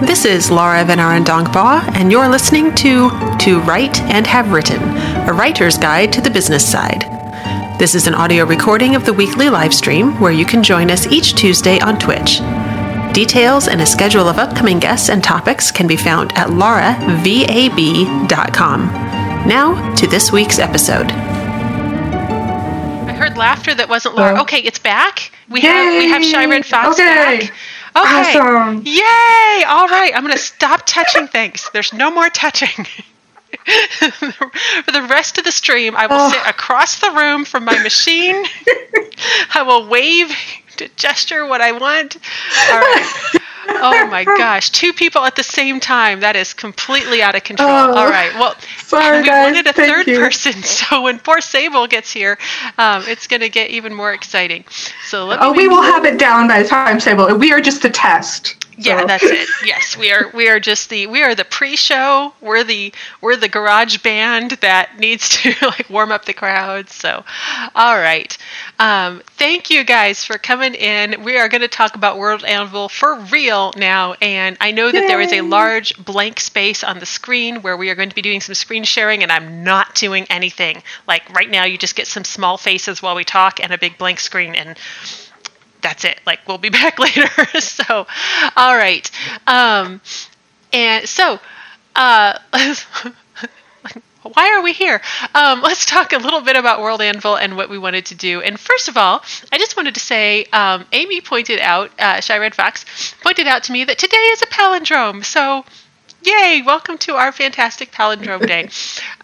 This is Laura VanArendonk Baugh, and you're listening to To Write and Have Written, a writer's guide to the business side. This is an audio recording of the weekly live stream where you can join us each Tuesday on Twitch. Details and a schedule of upcoming guests and topics can be found at lauravab.com. Now to this week's episode. I heard laughter that wasn't Laura. Oh. Okay, it's back. We Yay! have we have Shy Red Fox Okay. back. Okay. Awesome. Yay! All right, I'm going to stop touching things. There's no more touching. For the rest of the stream, I will Oh. sit across the room from my machine. I will wave to gesture what I want. All right. Oh my gosh, two people at the same time. That is completely out of control. Oh. All right. Well, Sorry, we guys. wanted a Thank third you. person, so when poor Sable gets here, um, it's going to get even more exciting. So let me Oh, we make will have it down by the time Sable. We are just the test. Yeah, So- that's it. Yes, we are. We are just the. We are the pre-show. We're the. We're the garage band that needs to like warm up the crowd. So, all right. Um, thank you guys for coming in. We are going to talk about World Anvil for real now, and I know that there is a large blank space on the screen where we are going to be doing some screen sharing, and I'm not doing anything. Like right now, you just get some small faces while we talk and a big blank screen, and that's it. Like we'll be back later. so, all right. Um, and so, uh, why are we here? Um, let's talk a little bit about World Anvil and what we wanted to do. And first of all, I just wanted to say, um, Amy pointed out, uh, Shy Red Fox pointed out to me that today is a palindrome. So, yay! Welcome to our fantastic palindrome day.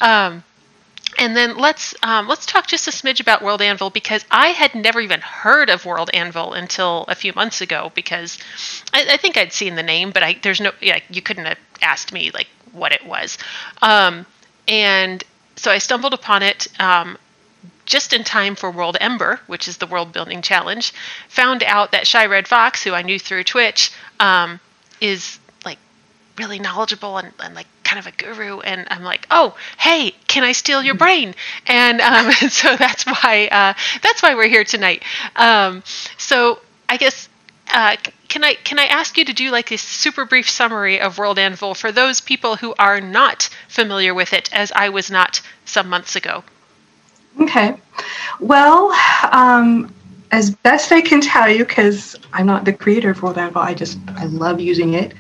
Um, and then let's um, let's talk just a smidge about World Anvil because I had never even heard of World Anvil until a few months ago because I, I think I'd seen the name, but I there's no yeah you couldn't have asked me like what it was, um, and so I stumbled upon it. Um, just in time for World Ember, which is the world building challenge, found out that Shy Red Fox, who I knew through Twitch, um, is like really knowledgeable and, and like kind of a guru and i'm like oh hey can i steal your brain and um, so that's why uh, that's why we're here tonight um, so i guess uh, can I can I ask you to do like a super brief summary of World Anvil for those people who are not familiar with it, as I was not some months ago? Okay. Well, um, as best I can tell you, because I'm not the creator of World Anvil, I just I love using it.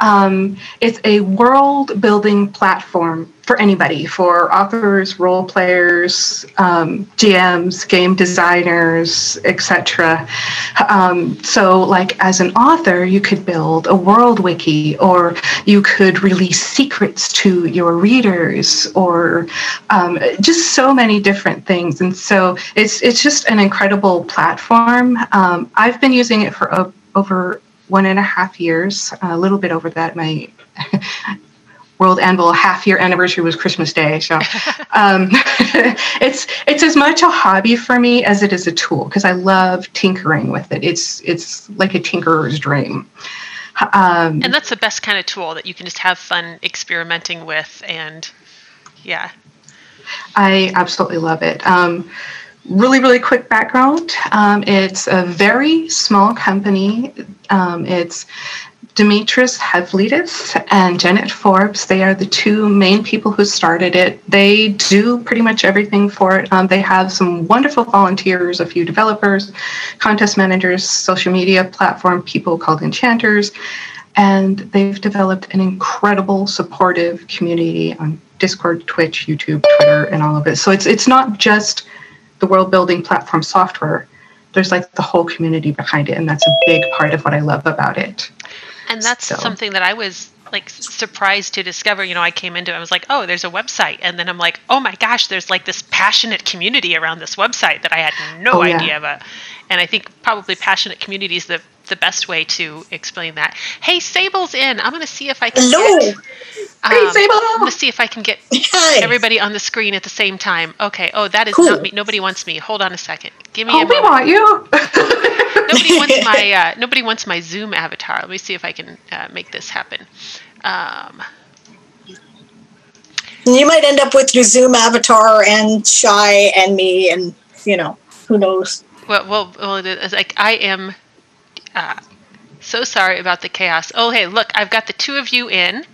Um, it's a world building platform for anybody, for authors, role players, um, GMs, game designers, etc. Um, so, like as an author, you could build a world wiki, or you could release secrets to your readers, or um, just so many different things. And so, it's it's just an incredible platform. Um, I've been using it for o- over one and a half years, a little bit over that. My World Anvil half year anniversary was Christmas Day, so um, it's it's as much a hobby for me as it is a tool because I love tinkering with it. It's it's like a tinkerer's dream. Um, And that's the best kind of tool that you can just have fun experimenting with, and yeah, I absolutely love it. Um, really, really quick background. Um, it's a very small company. Um, it's Dimitris Havlidis and Janet Forbes. They are the two main people who started it. They do pretty much everything for it. Um, they have some wonderful volunteers, a few developers, contest managers, social media platform people called enchanters, and they've developed an incredible supportive community on Discord, Twitch, YouTube, Twitter, and all of it. So it's it's not just the world building platform software. There's like the whole community behind it, and that's a big part of what I love about it. And that's So- something that I was like surprised to discover. You know, I came into it, I was like, oh, there's a website, and then I'm like, oh my gosh, there's like this passionate community around this website that I had no Oh, yeah. idea about. And I think probably passionate community is the the best way to explain that. Hey, Sable's in. I'm gonna see if I can. Hello. Get, Hey, um, Sable! I'm gonna see if I can get Hi. everybody on the screen at the same time. Okay. Oh, that is Cool. not me. Nobody wants me. Hold on a second. Give me Oh, a we want you. nobody wants my uh, nobody wants my Zoom avatar. Let me see if I can uh, make this happen. Um, You might end up with your Zoom avatar and Shy and me, and you know who knows. well, well, well, it is like I am. Uh, So sorry about the chaos. Oh, hey, look, I've got the two of you in,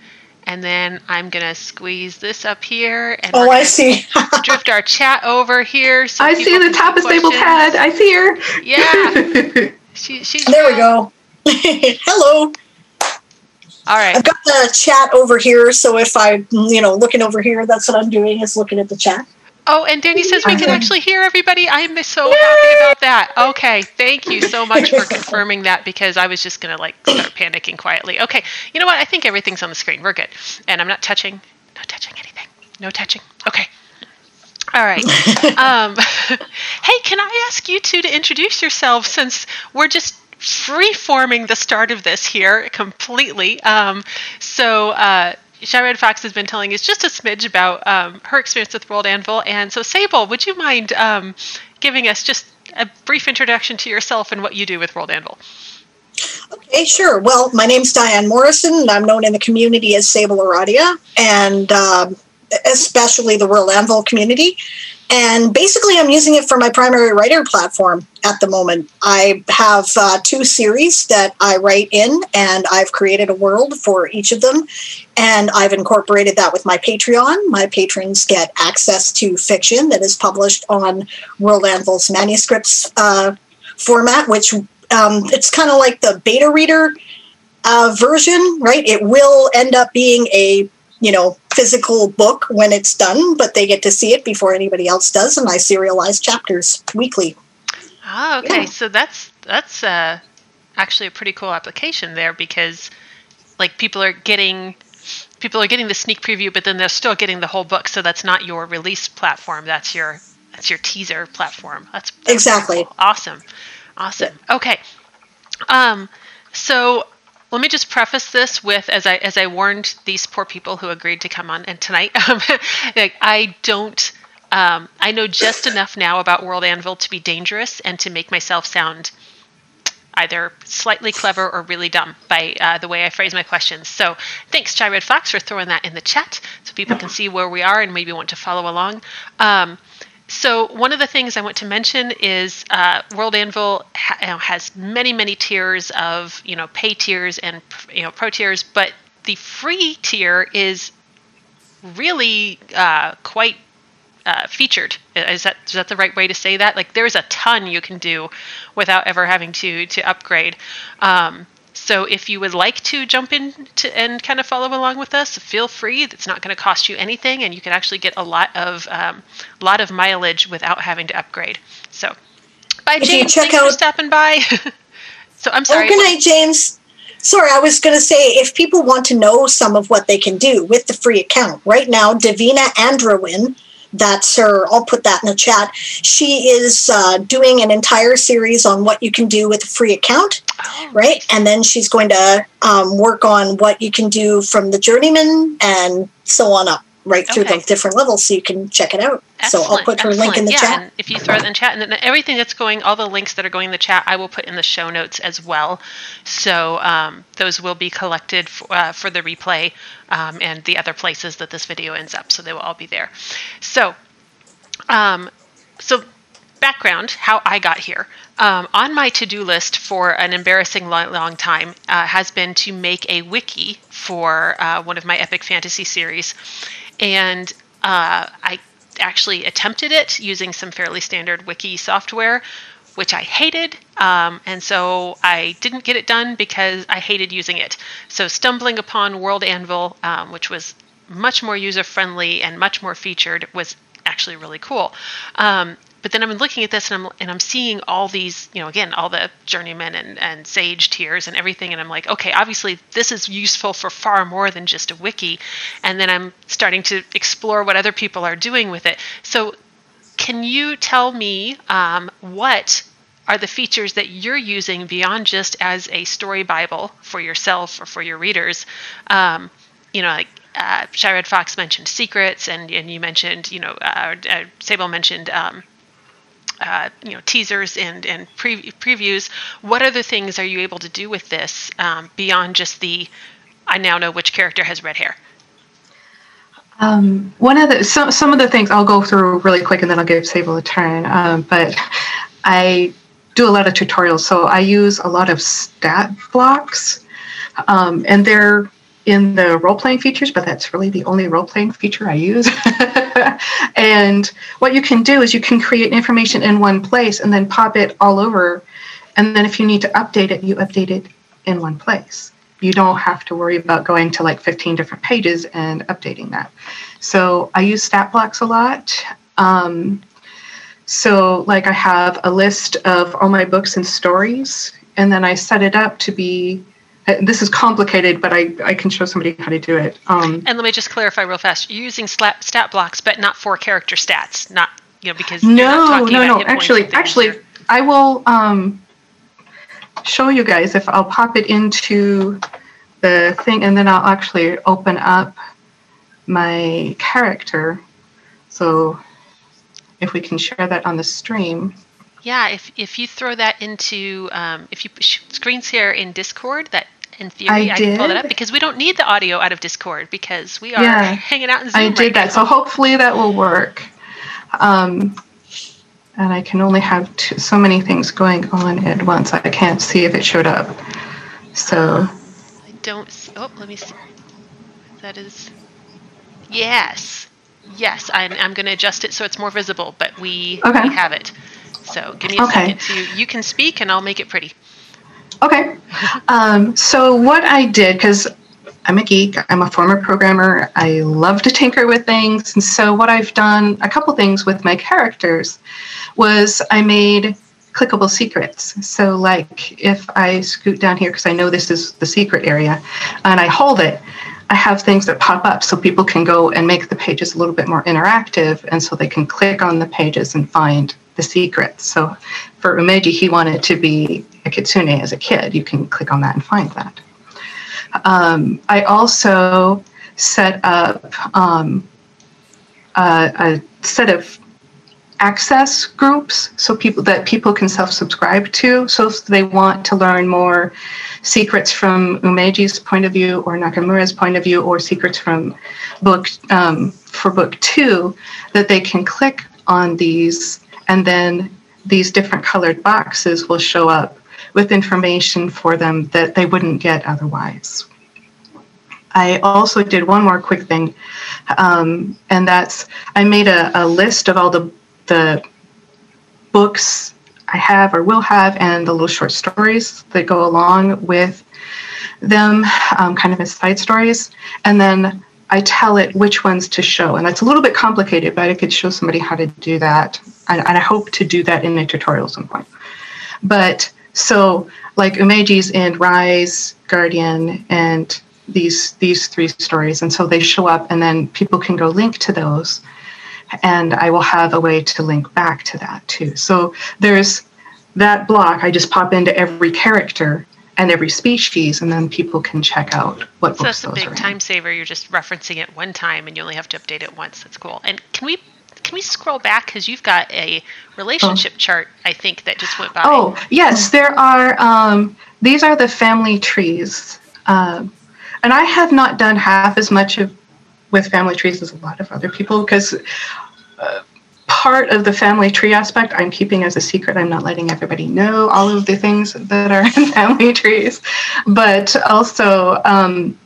and then I'm gonna squeeze this up here, and Oh, I see. drift our chat over here. So I see the top of ask Sable's head. I see her. Yeah, she, she's there we go. Hello. All right. I've got the chat over here, so if I, you know, looking over here, that's what I'm doing is looking at the chat. Oh, and Danny says we can actually hear everybody. I'm so happy about that. Okay, thank you so much for confirming that because I was just gonna like start panicking quietly. Okay, you know what? I think everything's on the screen. We're good, and I'm not touching, not touching anything. No touching. Okay. All right. um, hey, can I ask you two to introduce yourselves since we're just free forming the start of this here completely? Um, so, uh, Shy Red Fox has been telling us just a smidge about um, her experience with World Anvil. And so, Sable, would you mind um, giving us just a brief introduction to yourself and what you do with World Anvil? Okay, sure. Well, my name's Diane Morrison, and I'm known in the community as Sable Aradia, and um, especially the World Anvil community. And basically, I'm using it for my primary writer platform at the moment. I have uh, two series that I write in, and I've created a world for each of them. And I've incorporated that with my Patreon. My patrons get access to fiction that is published on World Anvil's manuscripts uh, format, which um, it's kind of like the beta reader uh, version, right? It will end up being a you know physical book when it's done, but they get to see it before anybody else does, and I serialize chapters weekly. Ah, okay. Yeah. So that's that's uh, actually a pretty cool application there because like people are getting people are getting the sneak preview, but then they're still getting the whole book. So that's not your release platform. That's your that's your teaser platform. That's, that's Exactly. cool. awesome, awesome. Okay. Um, so let me just preface this with as I as I warned these poor people who agreed to come on and tonight, um, like I don't. Um, I know just enough now about World Anvil to be dangerous and to make myself sound either slightly clever or really dumb by uh, the way I phrase my questions. So thanks, Shy Red Fox, for throwing that in the chat so people can see where we are and maybe want to follow along. Um, so one of the things I want to mention is uh, World Anvil ha- has many, many tiers of you know pay tiers and you know pro tiers, but the free tier is really uh, quite uh, featured. Is that is that the right way to say that? Like there's a ton you can do without ever having to to upgrade. Um, so if you would like to jump in to, and kind of follow along with us, feel free. It's not going to cost you anything, and you can actually get a lot of um, lot of mileage without having to upgrade. So, bye, If you James. check Thanks for out- stopping by. so I'm sorry. Oh, good night, James. Sorry, I was going to say if people want to know some of what they can do with the free account, right now, Davina Androwin, that's her, I'll put that in the chat. She is uh, doing an entire series on what you can do with a free account, Oh, right? And then she's going to um, work on what you can do from the journeyman and so on up, right through Okay. the different levels so you can check it out. so I'll put her link in the excellent. yeah, chat. If you throw it in the chat, and then everything that's going, all the links that are going in the chat, I will put in the show notes as well. So um, those will be collected for, uh, for the replay um, and the other places that this video ends up. So they will all be there. So, um, so background, how I got here. Um, on my to-do list for an embarrassing long, long time uh, has been to make a wiki for uh, one of my epic fantasy series, and uh, I actually attempted it using some fairly standard wiki software, which I hated, um, and so I didn't get it done because I hated using it. So stumbling upon World Anvil, um, which was much more user friendly and much more featured, was actually really cool. Um, but then I'm looking at this and I'm and I'm seeing all these, you know, again, all the journeyman and, and sage tiers and everything, and I'm like, okay, obviously this is useful for far more than just a wiki. And then I'm starting to explore what other people are doing with it. So can you tell me um, what are the features that you're using beyond just as a story bible for yourself or for your readers? Um, you know, like uh, Fox mentioned secrets, and and you mentioned, you know, uh, uh, Sable mentioned. Um, uh, you know teasers and and pre- previews. What other things are you able to do with this um, beyond just the? I now know which character has red hair. Um, one of the some some of the things I'll go through really quick, and then I'll give Sable a turn. Um, but I do a lot of tutorials. So I use a lot of stat blocks, um, and they're in the role playing features, but that's really the only role playing feature I use. and what you can do is you can create information in one place and then pop it all over. And then if you need to update it, you update it in one place. You don't have to worry about going to like 15 different pages and updating that. So I use stat blocks a lot. Um, so, like, I have a list of all my books and stories, and then I set it up to be this is complicated, but I, I can show somebody how to do it. Um, and let me just clarify real fast: you're using stat, stat blocks, but not for character stats, not you know because no, no, no. Actually, actually. I will um, show you guys if I'll pop it into the thing, and then I'll actually open up my character. So, if we can share that on the stream. Yeah, if if you throw that into um, if you screen share in Discord, that in theory, I, I can pull that up because we don't need the audio out of Discord because we are yeah, hanging out in Zoom. I did right that, now. so hopefully that will work. Um, and I can only have two, so many things going on at once. I can't see if it showed up. So I don't. See, oh, let me see. That is. Yes, yes. I'm. I'm going to adjust it so it's more visible, but we, okay. we have it. So give me a okay. second to. You can speak, and I'll make it pretty. Okay. Um, so what I did, because I'm a geek, I'm a former programmer, I love to tinker with things. And so what I've done, a couple things with my characters, was I made clickable secrets. So like if I scoot down here, because I know this is the secret area, and I hold it, I have things that pop up so people can go and make the pages a little bit more interactive and so they can click on the pages and find the secrets. So for Umeji, he wanted to be a kitsune as a kid. You can click on that and find that. Um, I also set up um, a, a set of access groups so people that people can self-subscribe to so if they want to learn more secrets from umeji's point of view or nakamura's point of view or secrets from book um, for book two that they can click on these and then these different colored boxes will show up with information for them that they wouldn't get otherwise. I also did one more quick thing, um, and that's I made a, a list of all the, the books I have or will have and the little short stories that go along with them, um, kind of as side stories. And then I tell it which ones to show. And that's a little bit complicated, but I could show somebody how to do that. And, and I hope to do that in a tutorial some point. But so like Umeji's in Rise, Guardian, and these these three stories. And so they show up and then people can go link to those. And I will have a way to link back to that too. So there's that block. I just pop into every character and every species, and then people can check out what so books that's a big time in. saver. You're just referencing it one time, and you only have to update it once. That's cool. And can we can we scroll back because you've got a relationship oh. chart? I think that just went by. Oh yes, there are. Um, these are the family trees, um, and I have not done half as much of with family trees as a lot of other people because. Uh, part of the family tree aspect I'm keeping as a secret. I'm not letting everybody know all of the things that are in family trees. But also, um,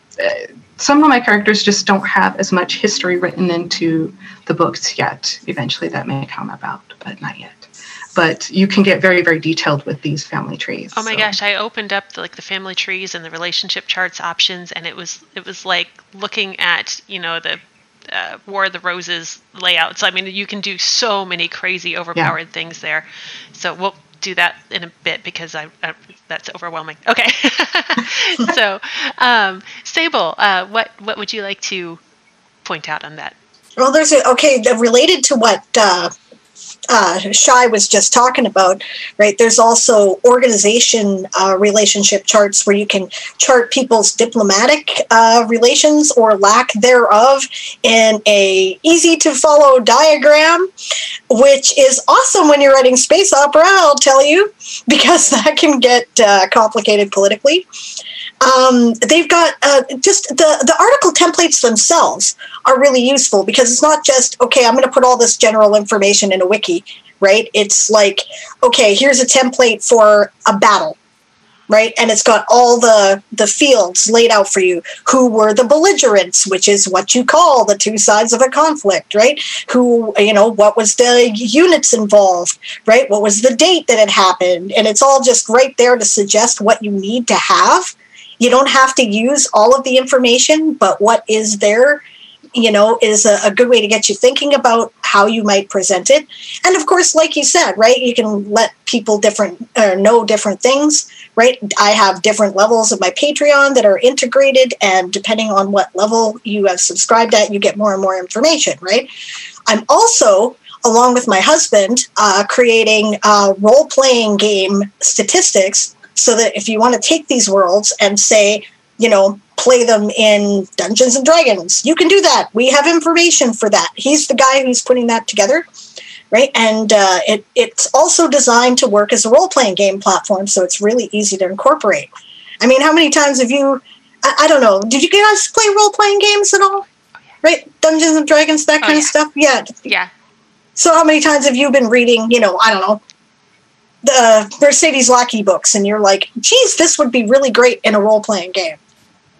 some of my characters just don't have as much history written into the books yet. Eventually, that may come about, but not yet. But you can get very, very detailed with these family trees. Oh my so. gosh! I opened up the, like the family trees and the relationship charts options, and it was it was like looking at you know the uh, War of the Roses layouts. I mean, you can do so many crazy, overpowered yeah. things there. So we'll do that in a bit because I, I that's overwhelming. Okay. so, um, Sable, uh, what what would you like to point out on that? Well, there's a okay related to what uh, uh, Shy was just talking about, right? There's also organization uh, relationship charts where you can chart people's diplomatic uh, relations or lack thereof in a easy to follow diagram, which is awesome when you're writing space opera. I'll tell you, because that can get uh, complicated politically. Um, they've got uh, just the the article templates themselves are really useful because it's not just okay i'm going to put all this general information in a wiki right? It's like, okay, here's a template for a battle, right? And it's got all the the fields laid out for you. Who were the belligerents, which is what you call the two sides of a conflict, right? Who, you know, what was the units involved, right? What was the date that it happened? And it's all just right there to suggest what you need to have. You don't have to use all of the information, but what is there you know, is a, a, good way to get you thinking about how you might present it. And of course, like you said, right, you can let people different uh, know different things, right? I have different levels of my Patreon that are integrated, and depending on what level you have subscribed at, you get more and more information, right? I'm also along with my husband, uh, creating uh, role playing game statistics so that if you want to take these worlds and say, you know, play them in Dungeons and Dragons. You can do that. We have information for that. He's the guy who's putting that together, right? And uh, it, it's also designed to work as a role playing game platform, so it's really easy to incorporate. I mean, how many times have you? I, I don't know. Did you guys play role playing games at all? Right, Dungeons and Dragons, that oh, kind oh, yeah. of stuff. Yeah. Yeah. So, how many times have you been reading? You know, I don't know, the Mercedes Lackey books, and you're like, "Geez, this would be really great in a role playing game."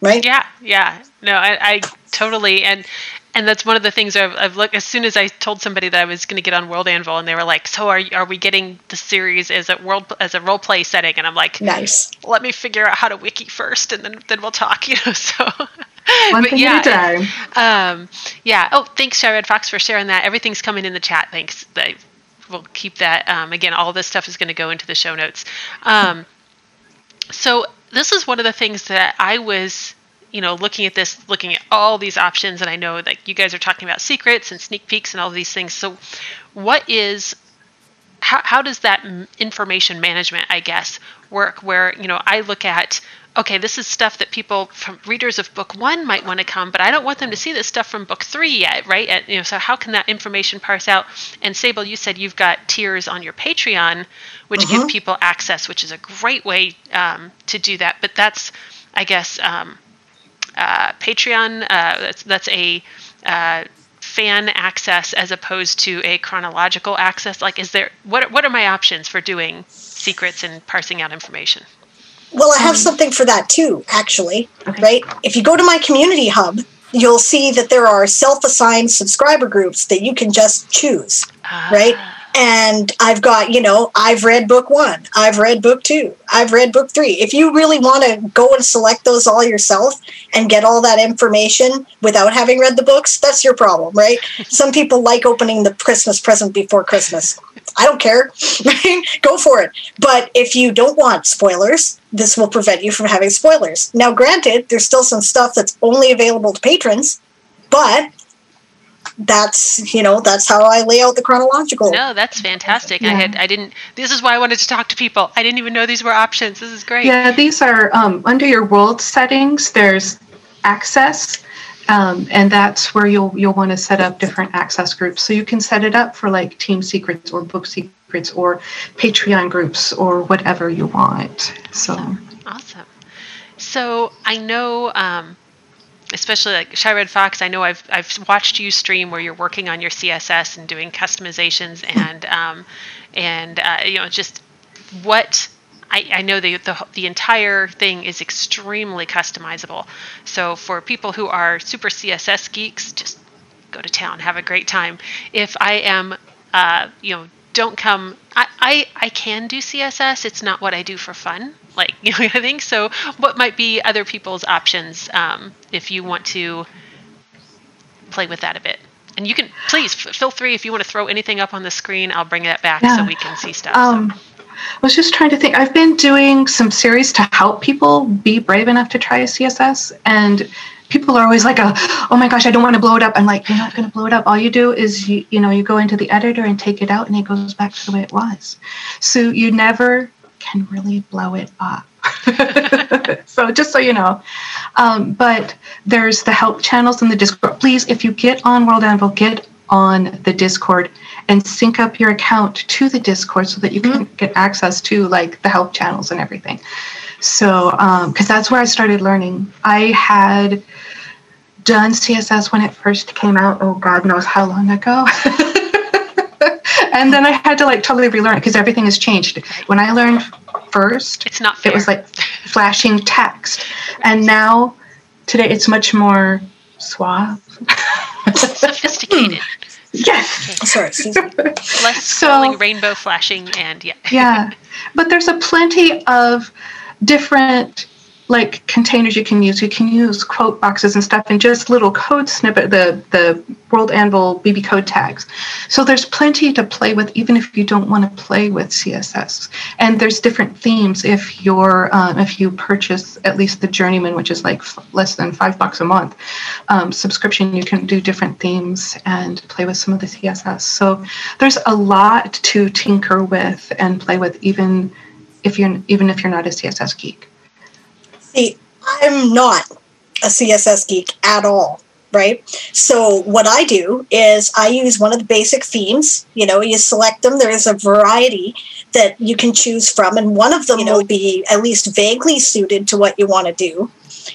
right? Yeah, yeah. No, I, I totally and and that's one of the things I've, I've looked as soon as I told somebody that I was going to get on World Anvil, and they were like, "So are are we getting the series as a world as a role play setting?" And I'm like, "Nice. Let me figure out how to wiki first, and then then we'll talk." You know, so. One but thing yeah, at a time. Um, yeah. Oh, thanks, Red Fox, for sharing that. Everything's coming in the chat. Thanks. I, we'll keep that. Um, again, all this stuff is going to go into the show notes. Um, so this is one of the things that I was, you know, looking at this, looking at all these options, and I know that you guys are talking about secrets and sneak peeks and all these things. So, what is how, how does that information management, I guess, work? Where you know, I look at okay, this is stuff that people from readers of book one might want to come, but I don't want them to see this stuff from book three yet, right? And, you know, so how can that information parse out? And Sable, you said you've got tiers on your Patreon, which give mm-hmm. people access, which is a great way um, to do that. But that's, I guess, um, uh, Patreon. Uh, that's that's a uh, fan access as opposed to a chronological access. Like, is there what what are my options for doing secrets and parsing out information? Well, I have um, something for that too, actually. Okay. Right? If you go to my community hub, you'll see that there are self assigned subscriber groups that you can just choose. Right? And I've got, you know, I've read book one, I've read book two, I've read book three. If you really want to go and select those all yourself and get all that information without having read the books, that's your problem, right? Some people like opening the Christmas present before Christmas. I don't care. go for it. But if you don't want spoilers, this will prevent you from having spoilers. Now, granted, there's still some stuff that's only available to patrons, but that's you know that's how I lay out the chronological. No, that's fantastic. Yeah. I had I didn't. This is why I wanted to talk to people. I didn't even know these were options. This is great. Yeah, these are um, under your world settings. There's access, um, and that's where you'll you'll want to set up different access groups. So you can set it up for like team secrets or book secrets or Patreon groups or whatever you want. So awesome. awesome. So I know. Um, especially like Shy Red Fox, I know I've I've watched you stream where you're working on your CSS and doing customizations and um, and uh, you know just what I, I know the, the the entire thing is extremely customizable. So for people who are super CSS geeks, just go to town, have a great time. If I am, uh, you know, don't come. I, I I can do CSS. It's not what I do for fun like you know I think so what might be other people's options um, if you want to play with that a bit and you can please feel free if you want to throw anything up on the screen i'll bring that back yeah. so we can see stuff um, so. I was just trying to think. I've been doing some series to help people be brave enough to try a CSS, and people are always like, "Oh my gosh, I don't want to blow it up." I'm like, "You're not going to blow it up. All you do is you, you know, you go into the editor and take it out, and it goes back to the way it was. So you never can really blow it up. so just so you know. Um, but there's the help channels in the discord. Please if you get on world anvil get on the discord and sync up your account to the discord so that you can mm-hmm. get access to like the help channels and everything. So because um, that's where i started learning. I had done css when it first came out oh god knows how long ago and then I had to like totally relearn it because everything has changed. When I learned first, It's not fair. it was like flashing text, and now today it's much more suave. sophisticated, yes. Sorry, excuse me. less So- rainbow flashing, and yeah. yeah but there's a plenty of different like containers you can use. You can use quote boxes and stuff and just little code snippet the the world anvil bb code tags. So there's plenty to play with even if you don't want to play with css and there's different themes if you're um, if you purchase at least the journeyman which is like f- less than five bucks a month um, subscription you can do different themes and play with some of the css so there's a lot to tinker with and play with even if you're even if you're not a css geek See, I'm not a CSS geek at all, right? So what I do is I use one of the basic themes. You know, you select them. There is a variety that you can choose from, and one of them you know, will be at least vaguely suited to what you want to do,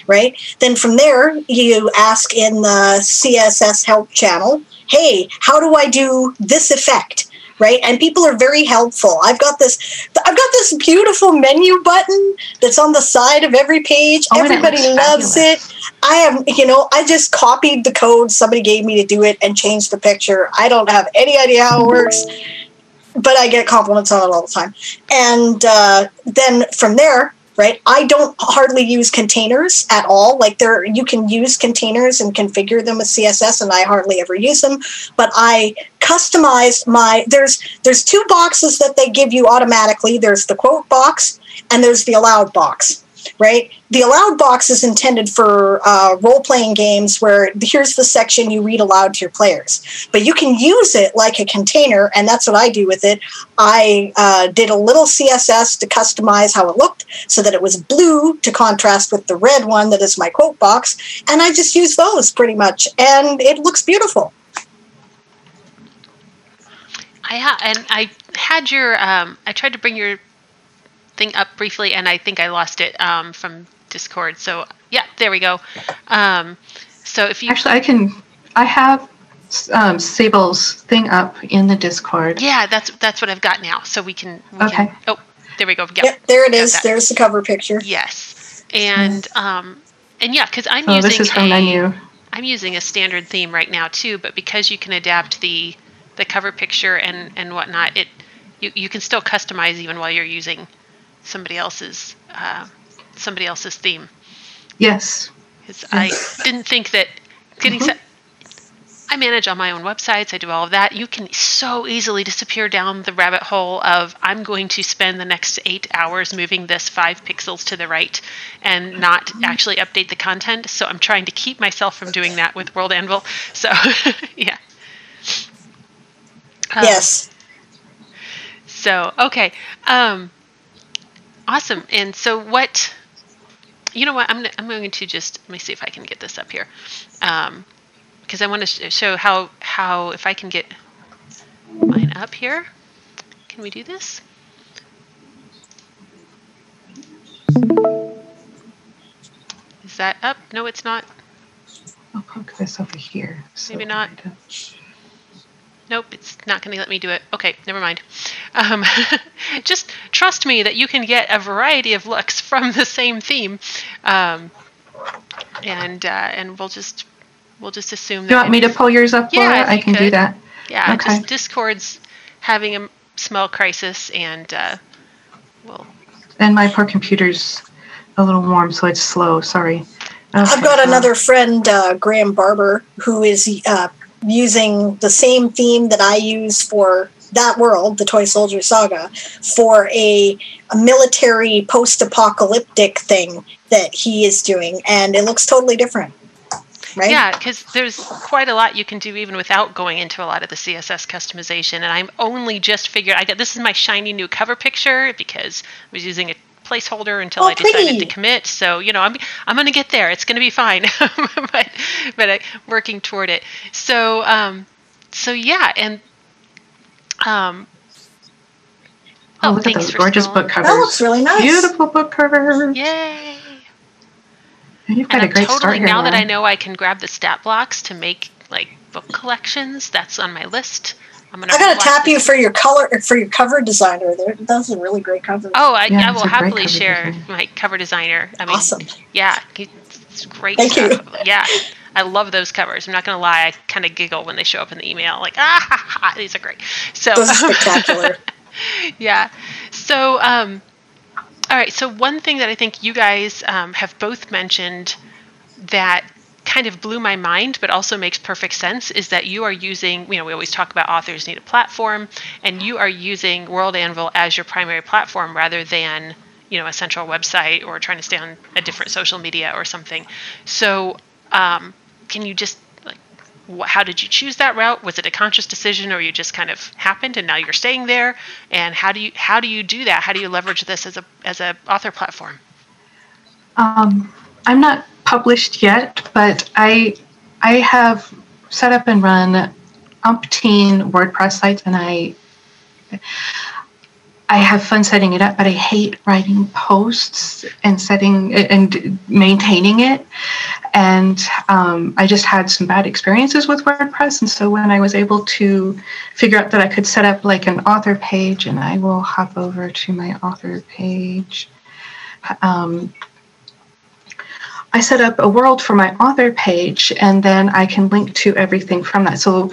right? Then from there, you ask in the CSS help channel, "Hey, how do I do this effect?" Right? And people are very helpful. I've got this I've got this beautiful menu button that's on the side of every page. Oh, Everybody loves fabulous. it. I have, you know, I just copied the code somebody gave me to do it and changed the picture. I don't have any idea how it works, but I get compliments on it all the time. And uh, then from there, right, I don't hardly use containers at all. Like there, you can use containers and configure them with CSS, and I hardly ever use them. But I customized my there's there's two boxes that they give you automatically. There's the quote box and there's the aloud box right? The aloud box is intended for uh, role playing games where here's the section you read aloud to your players. But you can use it like a container, and that's what I do with it. I uh, did a little CSS to customize how it looked so that it was blue to contrast with the red one that is my quote box, and I just use those pretty much, and it looks beautiful. I ha- and I had your um, I tried to bring your thing up briefly, and I think I lost it um, from Discord. So yeah, there we go. Um, so if you Actually, I can. I have um, Sable's thing up in the Discord. yeah, that's that's what I've got now. So we can. We Okay. Can, oh, there we go. Yep. Yep, there it is. that. There's the cover picture. Yes, and um, and yeah, because I'm Oh, using this is from a, menu. I'm using a standard theme right now too, but because you can adapt the the cover picture and and whatnot, it you, you can still customize even while you're using somebody else's uh, somebody else's theme. Yes. 'Cause I didn't think that getting set. I manage all my own websites. I do all of that. You can so easily disappear down the rabbit hole of I'm going to spend the next eight hours moving this five pixels to the right and not actually update the content. So I'm trying to keep myself from doing that with World Anvil. So yeah. Um, Yes. So okay, um, awesome. And so what? You know what? I'm gonna, I'm going to just let me see if I can get this up here, because I want to sh- show how how if I can get mine up here. Can we do this? Is that up? No, it's not. I'll poke this over here. so Maybe not. I don't- Nope, it's not going to let me do it. Okay, never mind. Um, just trust me that you can get a variety of looks from the same theme, um, and uh, and we'll just we'll just assume that. You want me to pull yours up, Yeah, Laura? if I you can do that. Yeah, Okay. just Discord's having a small crisis, and uh, well, And my poor computer's a little warm, so it's slow. Sorry. I've got another friend, uh, Graham Barber, who is uh, using the same theme that I use for that world, the Toy Soldier Saga, for a, a military post-apocalyptic thing that he is doing, and it looks totally different. Right? Yeah, because there's quite a lot you can do even without going into a lot of the CSS customization. And I'm only just figured I got this is my shiny new cover picture because I was using a placeholder until Oh, I decided pretty. to commit. So you know, I'm I'm gonna get there. It's gonna be fine. but but I, working toward it. So um, so yeah, and um. Oh, Oh, look at thanks those gorgeous book covers. That looks really nice. Beautiful book covers. Yay! You've got and a I'm great totally start here. now that I know I can grab the stat blocks to make like book collections. That's on my list I'm gonna. I gotta tap you for your color for your cover designer. There, those are really great covers. Oh, I, Yeah, I will happily cover share design. my cover designer. I mean, Awesome. Yeah, it's great Thank you. Yeah, I love those covers. I'm not gonna lie, I kind of giggle when they show up in the email. Like, ah, ha, ha, these are great. So Those are spectacular. yeah. So, um, all right. So one thing that I think you guys um, have both mentioned that kind of blew my mind, but also makes perfect sense, is that you are using. You know, we always talk about authors need a platform, and you are using World Anvil as your primary platform rather than you know a central website or trying to stay on a different social media or something. So, um, can you just like wh- how did you choose that route was it a conscious decision or you just kind of happened and now you're staying there and how do you how do you do that how do you leverage this as a as a author platform Um, I'm not published yet, but I I have set up and run umpteen WordPress sites, and I I have fun setting it up, but I hate writing posts and setting and maintaining it. And um, I just had some bad experiences with WordPress, and so when I was able to figure out that I could set up like an author page, and I will hop over to my author page. Um, I set up a world for my author page, and then I can link to everything from that. So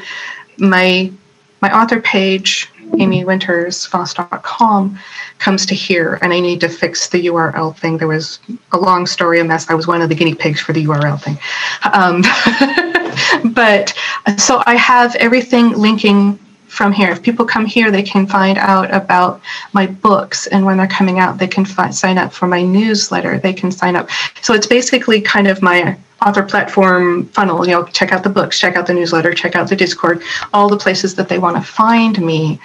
my my author page, amywintersfoss.com, comes to here, and I need to fix the URL thing. There was a long story, a mess. I was one of the guinea pigs for the URL thing. Um, but so I have everything linking from here. If people come here, they can find out about my books, and when they're coming out, they can fi- sign up for my newsletter. They can sign up. So it's basically kind of my author platform funnel. You know, check out the books, check out the newsletter, check out the Discord, all the places that they want to find me.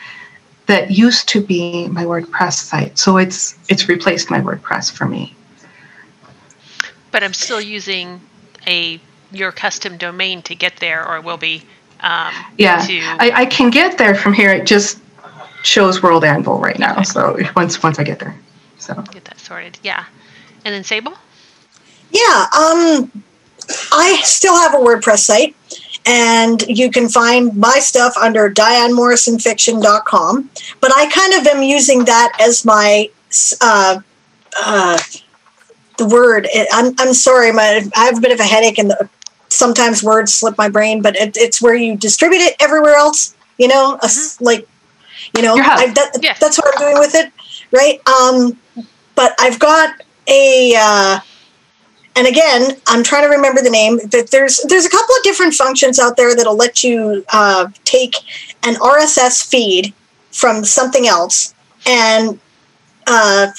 That used to be my WordPress site, so it's it's replaced my WordPress for me. but i'm still using a your custom domain to get there or will be um, Yeah, to I, I can get there from here. It just shows World Anvil right now. So once once I get there, so get that sorted yeah and then sable Yeah, um, I still have a WordPress site, and you can find my stuff under dianemorrisonfiction.com. But I kind of am using that as my uh, uh, the word. I'm I'm sorry, my I have a bit of a headache, and the, sometimes words slip my brain. But it, it's where you distribute it everywhere else. You know, a s like you know, I, that, that's what I'm doing with it, right? Um, but I've got a. Uh, and again, I'm trying to remember the name. That there's there's a couple of different functions out there that'll let you uh, take an RSS feed from something else and uh,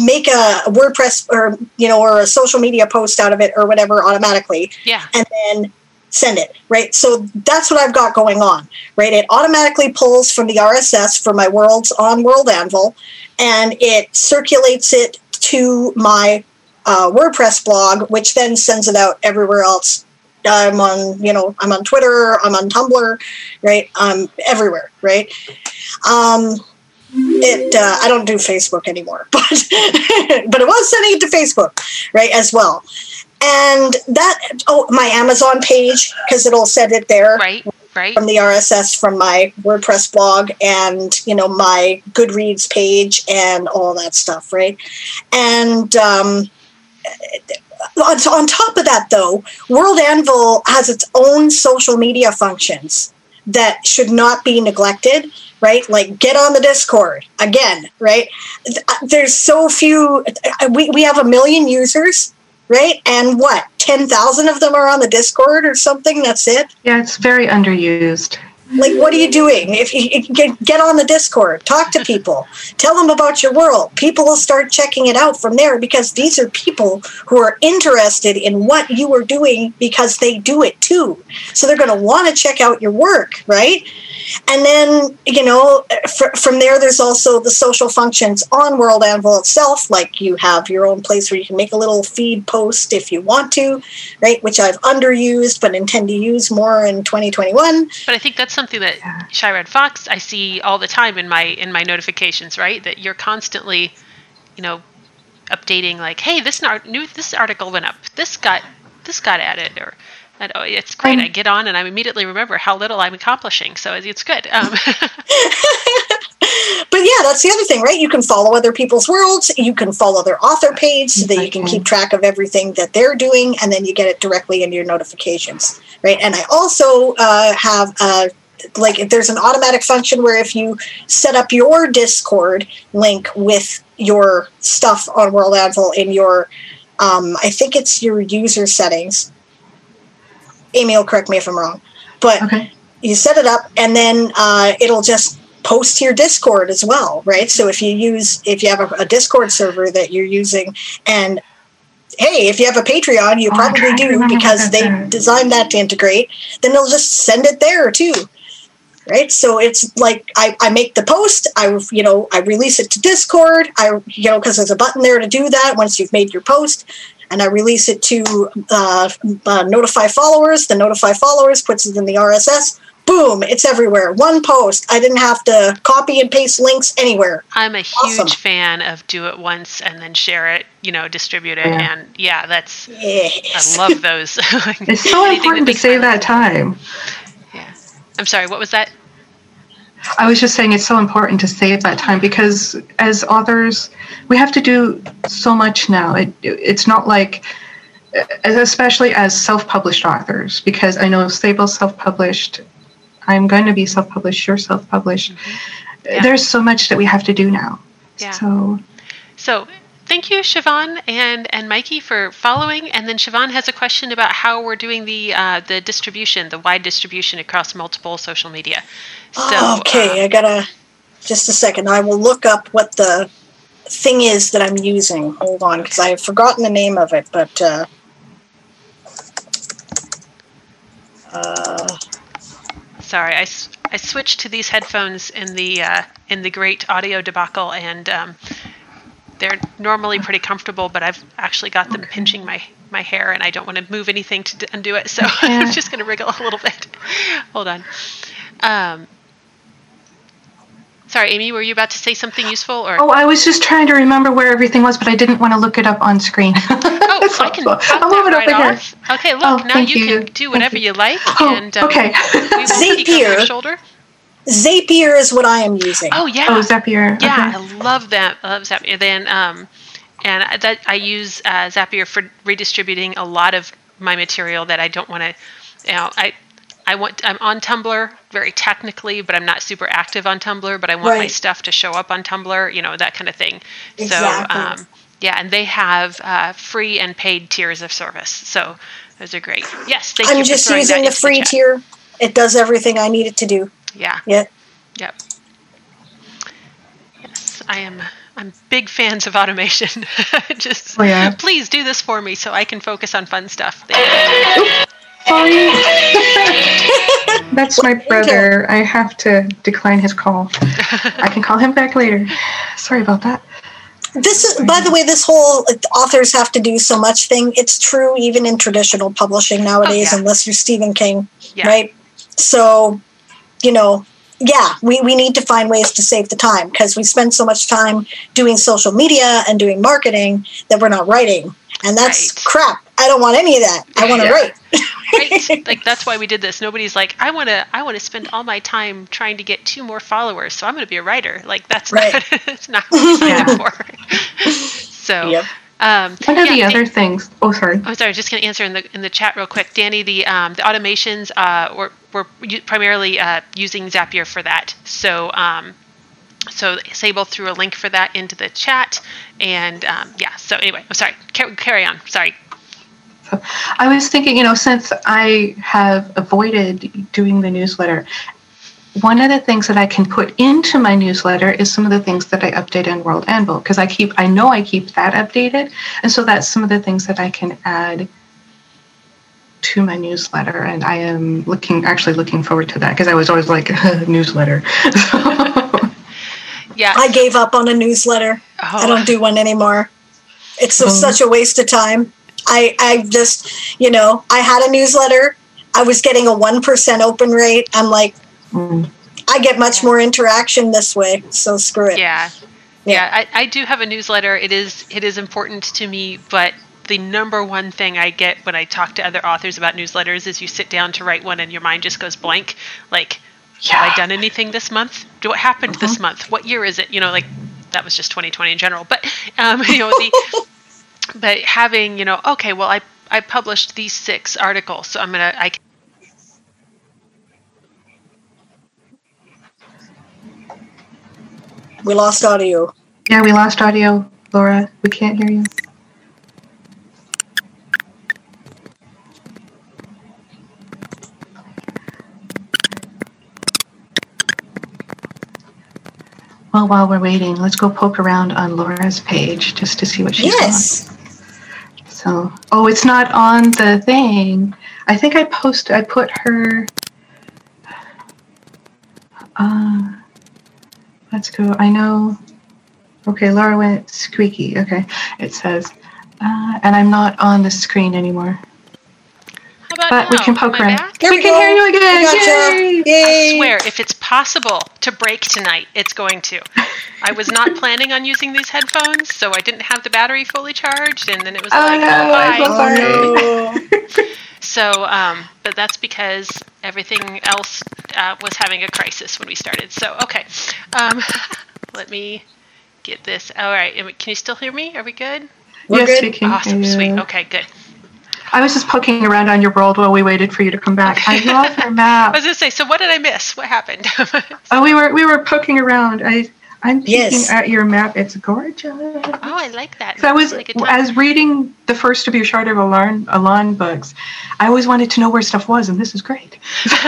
make a WordPress or you know or a social media post out of it or whatever automatically, yeah and then send it right. So that's what I've got going on. Right, it automatically pulls from the RSS for my worlds on World Anvil, and it circulates it to my uh, WordPress blog, which then sends it out everywhere else. I'm on, you know, I'm on Twitter, I'm on Tumblr, right? I'm everywhere, right? Um, it, uh, I don't do Facebook anymore, but but it was sending it to Facebook, right, as well. And that, oh, my Amazon page because it'll send it there right right from the RSS from my WordPress blog and you know my Goodreads page and all that stuff, right? And um, on, on top of that, though, World Anvil has its own social media functions that should not be neglected, right? Like get on the Discord again, right? Uh, there's so few. Uh, we we have a million users. Right, and what ten thousand of them are on the Discord or something. That's it yeah, it's very underused. Like what are you doing? If you get, get on the discord talk to people. Tell them about your world. People will start checking it out from there because these are people who are interested in what you are doing because they do it too. So they're going to want to check out your work right? And then you know fr- from there there's also the social functions on world anvil itself like you have your own place where you can make a little feed post if you want to right which i've underused but intend to use more in 2021 But I think that's something that Shy Red Fox I see all the time in my in my notifications, right? That you're constantly, you know, updating like, hey, this nar- new this article went up, this got this got added, or And, oh, it's great. Um, I get on and I immediately remember how little I'm accomplishing. So it's good. Um, but yeah, that's the other thing, right? You can follow other people's worlds. You can follow their author page so that you can keep track of everything that they're doing, and then you get it directly in your notifications, right? And I also uh, have uh, like there's an automatic function where if you set up your Discord link with your stuff on World Anvil in your, um, I think it's your user settings. Amy will correct me if I'm wrong, but Okay. you set it up and then uh, it'll just post to your discord as well right so if you use if you have a, a discord server that you're using and hey if you have a patreon you Oh, probably do because they designed that to integrate then they'll just send it there too right so it's like I, I make the post i you know i release it to discord i you know because there's a button there to do that once you've made your post and i release it to uh, uh, notify followers the notify followers puts it in the rss boom it's everywhere one post i didn't have to copy and paste links anywhere I'm a huge Awesome. fan of do it once and then share it, you know, distribute it. Yeah. And yeah, that's, yes. I love those. It's so important to save my- that time. I'm sorry, what was that? I was just saying it's so important to save that time because as authors, we have to do so much now. It, it's not like, especially as self-published authors, because I know Sable's self-published. I'm going to be self-published. You're self-published. Mm-hmm. Yeah. There's so much that we have to do now. Yeah. So So thank you, Siobhan and and Mikey for following. And then Siobhan has a question about how we're doing the uh, the distribution, the wide distribution across multiple social media. So okay uh, i gotta just a second i will look up what the thing is that i'm using hold on because i have forgotten the name of it but uh, uh, sorry, I, I switched to these headphones in the uh, in the great audio debacle, and um, they're normally pretty comfortable, but I've actually got them pinching my my hair, and I don't want to move anything to undo it, so I'm just going to wriggle a little bit. Hold on. Um, sorry, Amy, were you about to say something useful, or Oh, I was just trying to remember where everything was, but I didn't want to look it up on screen. Oh, So- I can pop I'll move it right over here. off. Okay, look, Oh, now you, you. can do whatever you. you like, Oh, and um, okay. we will over your shoulder. Zapier is what i am using Oh yeah, Oh, Zapier. yeah, Okay. I love that. I love Zapier. Then, um, and I- that I use uh, Zapier for redistributing a lot of my material that I don't want to. You know, I I want I'm on Tumblr very technically, but I'm not super active on Tumblr. But I want my stuff to show up on Tumblr. You know that kind of thing. Exactly. So um, yeah, and they have uh, free and paid tiers of service. So those are great. Yes, thank you i'm just throwing using that the free chat. tier it does everything i need it to do Yeah. yeah Yep. Yes, I am. I'm big fans of automation. Just Oh, yeah. please do this for me so I can focus on fun stuff. Sorry. That's my brother. I have to decline his call. I can call him back later. Sorry about that. This is, by the way, this whole uh, authors have to do so much thing. It's true even in traditional publishing nowadays, Oh, yeah. unless you're Stephen King, Yeah. right? So, you know, yeah, we, we need to find ways to save the time because we spend so much time doing social media and doing marketing that we're not writing. And that's Right. crap. I don't want any of that. I want to Yeah. write. Right? like that's why we did this. Nobody's like, I want to. I want to spend all my time trying to get two more followers, so I'm going to be a writer. Like that's Right. not. It's not what we signed up for. so. Yep. Um, One of yeah, the other things. Oh, sorry. I'm sorry, just going to answer in the in the chat real quick, Danny. The um, the automations uh, we're we're u- primarily uh, using Zapier for that. So um, so Sable threw a link for that into the chat, and um, yeah. So anyway, I'm sorry. Car- carry on. Sorry. I was thinking, you know, since I have avoided doing the newsletter, one of the things that I can put into my newsletter is some of the things that I update in World Anvil because I keep, I know I keep that updated, and so that's some of the things that I can add to my newsletter, and I am looking, actually looking forward to that because I was always like newsletter. Yeah. I gave up on a newsletter. Oh. I Oh. don't do one anymore. It's so, Oh. such a waste of time. I, I just, you know, I had a newsletter. I was getting a 1% open rate. I'm like, Mm. I get much more interaction this way. So screw it. Yeah. Yeah. Yeah, I, I do have a newsletter. It is it is important to me, but the number one thing I get when I talk to other authors about newsletters is you sit down to write one and your mind just goes blank. Like, Yeah. have I done anything this month? Do what happened this Uh-huh. month? What year is it? You know, like that was just 2020 in general. But um, you know, the but having you know, okay, well, I I published these six articles, so I'm gonna I can We lost audio. Yeah, we lost audio, Laura. We can't hear you. Well, while we're waiting, let's go poke around on Laura's page just to see what she's Yes. on. So, oh, it's not on the thing. I think I post. I put her. Uh, let's go. I know. Okay, Laura went squeaky. Okay, it says, uh, and I'm not on the screen anymore. How about But we can poke Am I around. back? We we can go. hear you again. We gotcha. Yay! Yay. I swear, if it's possible to break tonight, it's going to. I was not planning on using these headphones, so I didn't have the battery fully charged, and then it was Oh, like, no, oh, I'm bye. Oh, no. So, um, but that's because everything else uh, was having a crisis when we started. So, okay. Um, let me get this. All right. Can you still hear me? Are we good? We're yes, good. we can Awesome. hear Sweet. Okay, good. I was just poking around on your world while we waited for you to come back. I love your map. I was going to say, so what did I miss? What happened? Oh, we were we were poking around. I I'm looking Yes. at your map. It's gorgeous. oh, I like that. So I was Like as reading the first of your Shard of Alarm, Alarm books. I always wanted to know where stuff was, and this is great.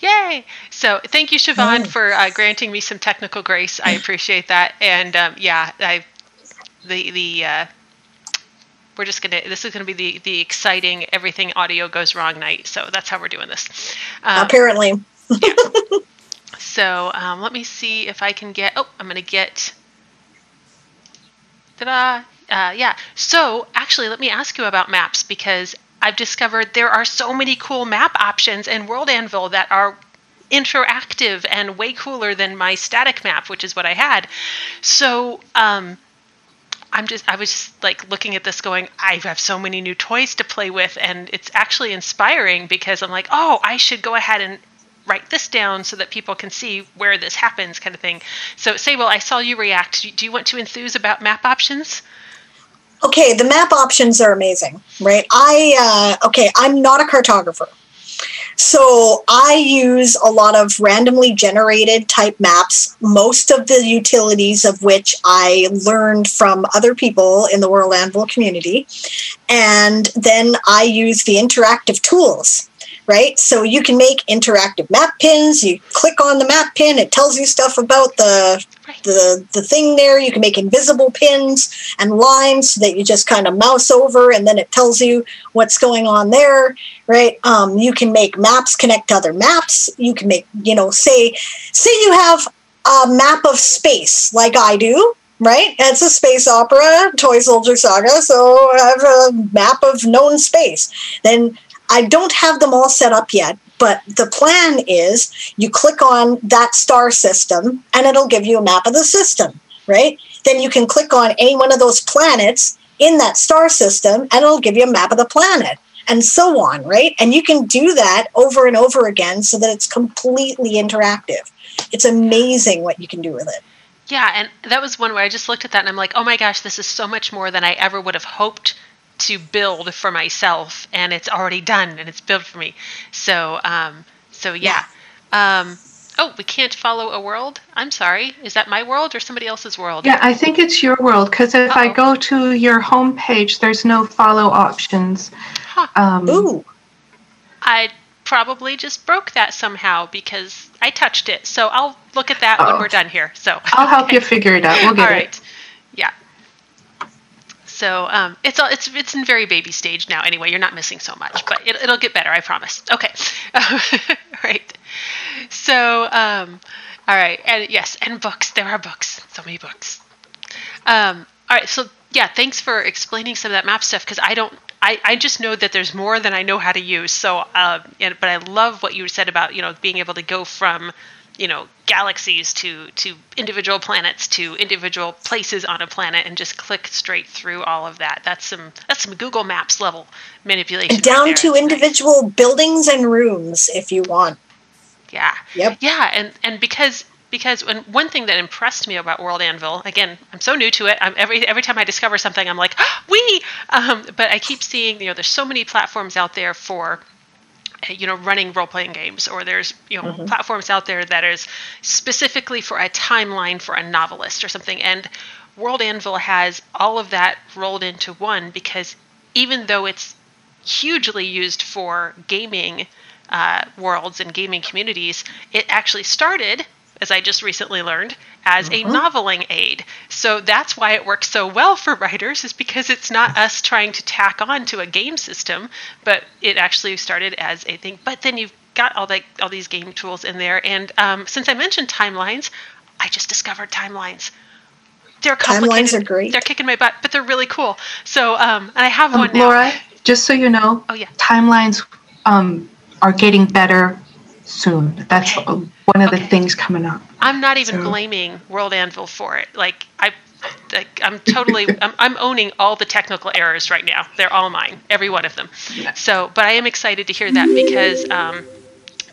Yay! So thank you, Siobhan, Yay. for uh, granting me some technical grace. I appreciate that. And um, yeah, I the the uh, we're just gonna this is gonna be the the exciting everything audio goes wrong night. So that's how we're doing this. Um, Apparently. so um, let me see if I can get. Oh, I'm gonna get. Ta-da! Uh, yeah. So actually, let me ask you about maps because I've discovered there are so many cool map options in World Anvil that are interactive and way cooler than my static map, which is what I had. So um, I'm just I was just like looking at this going, I have so many new toys to play with and it's actually inspiring because I'm like, oh, I should go ahead and write this down so that people can see where this happens kind of thing. So Sable, I saw you react. Do- Do you want to enthuse about map options? Okay, the map options are amazing, right? I uh, okay, I'm not a cartographer. So I use a lot of randomly generated type maps, most of the utilities of which I learned from other people in the World Anvil community. And then I use the interactive tools, right? So you can make interactive map pins. You click on the map pin, it tells you stuff about the Right. the the thing there. You can make invisible pins and lines that you just kind of mouse over, and then it tells you what's going on there, right? Um, you can make maps connect to other maps. You can make, you know, say say you have a map of space like I do, right? It's a space opera, Toy Soldier Saga, so I have a map of known space. Then I don't have them all set up yet, but the plan is you click on that star system and it'll give you a map of the system, right? Then you can click on any one of those planets in that star system and it'll give you a map of the planet and so on, right? And you can do that over and over again so that it's completely interactive. It's amazing what you can do with it. Yeah, and that was one where I just looked at that and I'm like, oh my gosh, this is so much more than I ever would have hoped to build for myself, and it's already done and it's built for me. So, um, so yeah. Um, oh, we can't follow a world. I'm sorry. Is that my world or somebody else's world? Yeah, I think it's your world because if I Uh-oh. go to your home page, there's no follow options. Huh. Um, Ooh. I probably just broke that somehow because I touched it. So I'll look at that when Oh. we're done here. So I'll help you figure it out. We'll get All it. right. Yeah. So um, it's all it's it's in very baby stage now. Anyway, you're not missing so much, but it, it'll get better. I promise. Okay. right. So um, all right, and yes, and books. There are books. So many books. Um, all right. So yeah, thanks for explaining some of that map stuff because I don't. I, I just know that there's more than I know how to use. So, um, and, but I love what you said about you know being able to go from you know galaxies to to individual planets to individual places on a planet and just click straight through all of that that's some that's some google maps level manipulation down right to It's individual nice. buildings and rooms if you want yeah yep yeah and and because because when, one thing that impressed me about World Anvil, again, I'm so new to it. I'm, every every time I discover something, I'm like, oh, we. Um, but I keep seeing, you know, there's so many platforms out there for you know running role playing games or there's you know mm-hmm. platforms out there that is specifically for a timeline for a novelist or something and world anvil has all of that rolled into one because even though it's hugely used for gaming uh, worlds and gaming communities it actually started as I just recently learned, as mm-hmm. a noveling aid. So that's why it works so well for writers, is because it's not us trying to tack on to a game system, but it actually started as a thing. But then you've got all that all these game tools in there. And um, since I mentioned timelines, I just discovered timelines. They're complicated. Timelines are great. They're kicking my butt, but they're really cool. So um, I have um, one now. Laura, just so you know, oh yeah, timelines um, are getting better soon. That's one of okay. the things coming up. I'm not even so. blaming World Anvil for it. Like I, like, I'm totally, I'm, I'm, owning all the technical errors right now. They're all mine, every one of them. So, but I am excited to hear that because, um,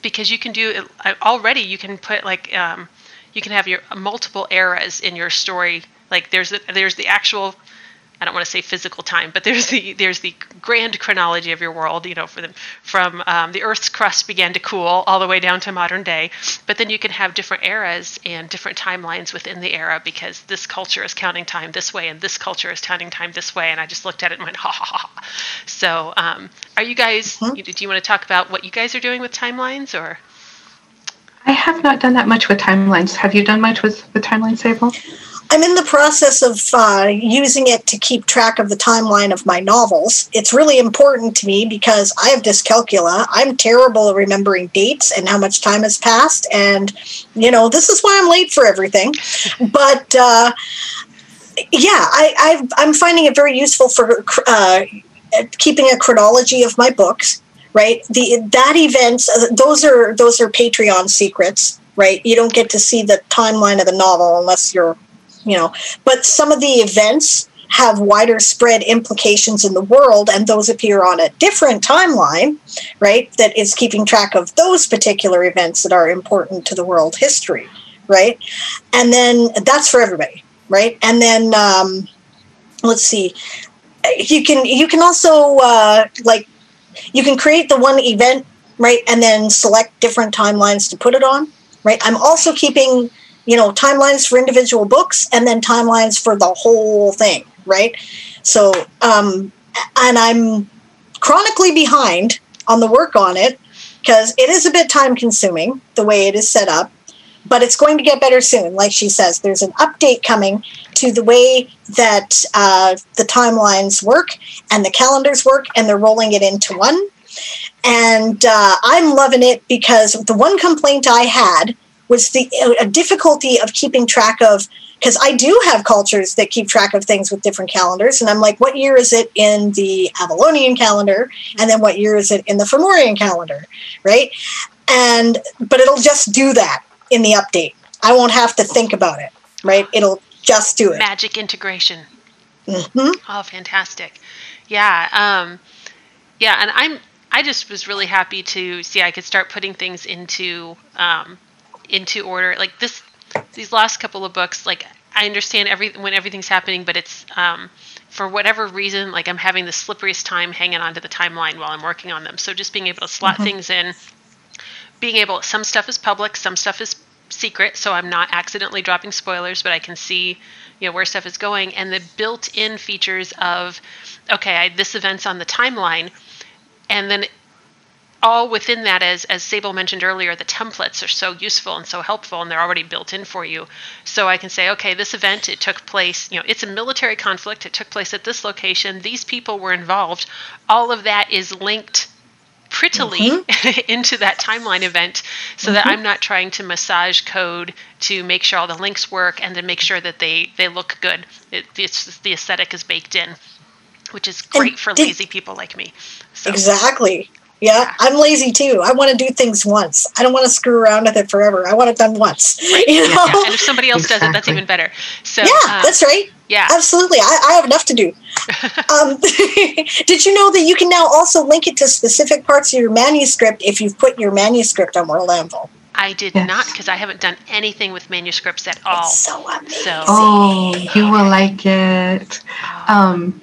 because you can do it already. You can put like, um, you can have your multiple eras in your story. Like there's the, there's the actual I don't want to say physical time, but there's the there's the grand chronology of your world. You know, for them from um, the Earth's crust began to cool all the way down to modern day. But then you can have different eras and different timelines within the era because this culture is counting time this way and this culture is counting time this way. And I just looked at it and went ha ha ha. So, um, are you guys? Mm-hmm. Do you want to talk about what you guys are doing with timelines or? I have not done that much with timelines. Have you done much with the timeline, Sable? I'm in the process of uh, using it to keep track of the timeline of my novels. It's really important to me because I have dyscalculia. I'm terrible at remembering dates and how much time has passed. And, you know, this is why I'm late for everything. But, uh, yeah, I, am finding it very useful for uh, keeping a chronology of my books. Right, the that events uh, those are those are Patreon secrets. Right, you don't get to see the timeline of the novel unless you're you know, but some of the events have wider spread implications in the world, and those appear on a different timeline, right? That is keeping track of those particular events that are important to the world history, right? And then that's for everybody, right? And then um, let's see, you can you can also uh, like you can create the one event, right, and then select different timelines to put it on, right? I'm also keeping you know timelines for individual books and then timelines for the whole thing right? So um and i'm chronically behind on the work on it because it is a bit time consuming the way it is set up but it's going to get better soon. Like she says there's an update coming to the way that uh, the timelines work and the calendars work and they're rolling it into one. And uh, i'm loving it because the one complaint i had was the a difficulty of keeping track of because I do have cultures that keep track of things with different calendars, and I'm like, what year is it in the Avalonian calendar, and then what year is it in the Fomorian calendar, right? And but it'll just do that in the update. I won't have to think about it, right? It'll just do it. Magic integration. Mm-hmm. Oh, fantastic! Yeah, um, yeah, and I'm I just was really happy to see I could start putting things into um, into order. Like this, these last couple of books, like I understand every when everything's happening, but it's um, for whatever reason, like I'm having the slipperiest time hanging onto the timeline while I'm working on them. So just being able to slot mm-hmm. things in, being able some stuff is public, some stuff is secret, so I'm not accidentally dropping spoilers, but I can see you know where stuff is going, and the built-in features of okay, I, this event's on the timeline, and then all within that, as as Sable mentioned earlier, the templates are so useful and so helpful, and they're already built in for you. So I can say, okay, this event it took place. You know, it's a military conflict. It took place at this location. These people were involved. All of that is linked prettily mm-hmm. into that timeline event so mm-hmm. that I'm not trying to massage code to make sure all the links work and to make sure that they, they look good. It, it's, the aesthetic is baked in, which is great and for did, lazy people like me. So. Exactly Yeah, I'm lazy too. I want to do things once. I don't want to screw around with it forever. I want it done once. Right. You know? Yeah. And if somebody else does it, that's even better. So Yeah, um, that's right. yeah. Absolutely. I, I have enough to do. um, did you know that you can now also link it to specific parts of your manuscript if you've put your manuscript on World Anvil? I did Yes. not because I haven't done anything with manuscripts at all. It's so amazing. So- Oh, you will like it. Um,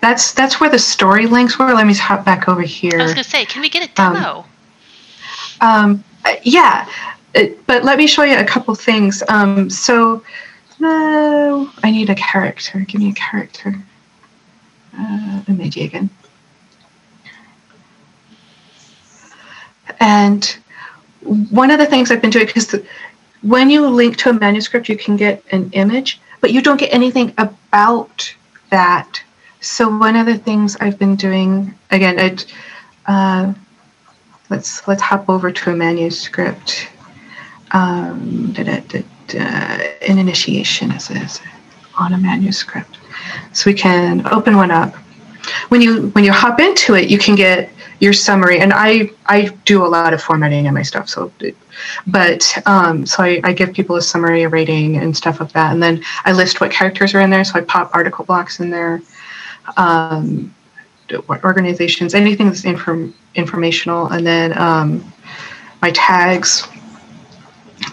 that's that's where the story links were. Let me hop back over here. I was going to say, can we get a Um, demo? Um, uh, yeah, Uh, but let me show you a couple things. Um, so, I need a character. Give me a character. Uh, image again. And one of the things I've been doing because when you link to a manuscript, you can get an image, but you don't get anything about that. So one of the things I've been doing again. Uh, let's let's hop over to a manuscript. Um, da, da, da, an initiation is, is on a manuscript, so we can open one up. When you when you hop into it, you can get your summary, and I I do a lot of formatting in my stuff, so. But um, so I, I give people a summary, a rating, and stuff like that, and then I list what characters are in there. So I pop article blocks in there, um, organizations, anything that's inform, informational, and then um, my tags,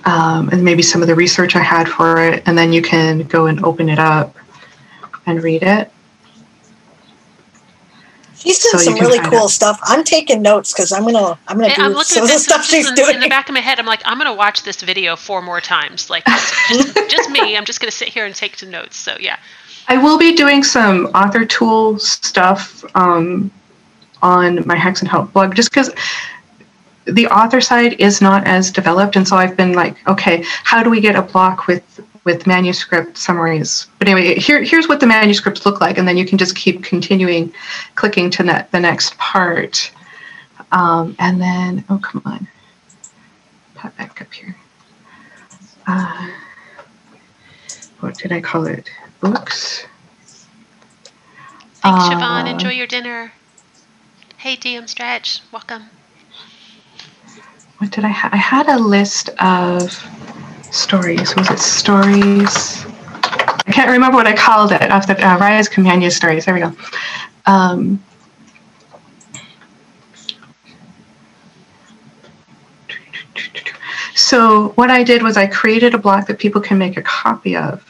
um, and maybe some of the research I had for it, and then you can go and open it up and read it. She's doing So some really cool out. stuff. I'm taking notes because I'm gonna I'm gonna And do I'm looking some at of the this stuff she's in, doing. in the back of my head. I'm like, I'm going to watch this video four more times. Like, just, just me. I'm just going to sit here and take some notes. So, yeah. I will be doing some author tool stuff um, on my Hacks and Help blog just because the author side is not as developed. And so I've been like, okay, how do we get a block with with manuscript summaries? But anyway, here, here's what the manuscripts look like. And then you can just keep continuing clicking to the next part. Um, and then, oh, come on. Pop back up here. Uh, what did I call it? Books. Thanks, Uh, Siobhan. Enjoy your dinner. Hey, DM Stretch. Welcome. what did I have? I had a list of stories. Was it stories? I can't remember what I called it. Off the uh, Raya's Companion Stories. There we go. Um, so what I did was I created a block that people can make a copy of.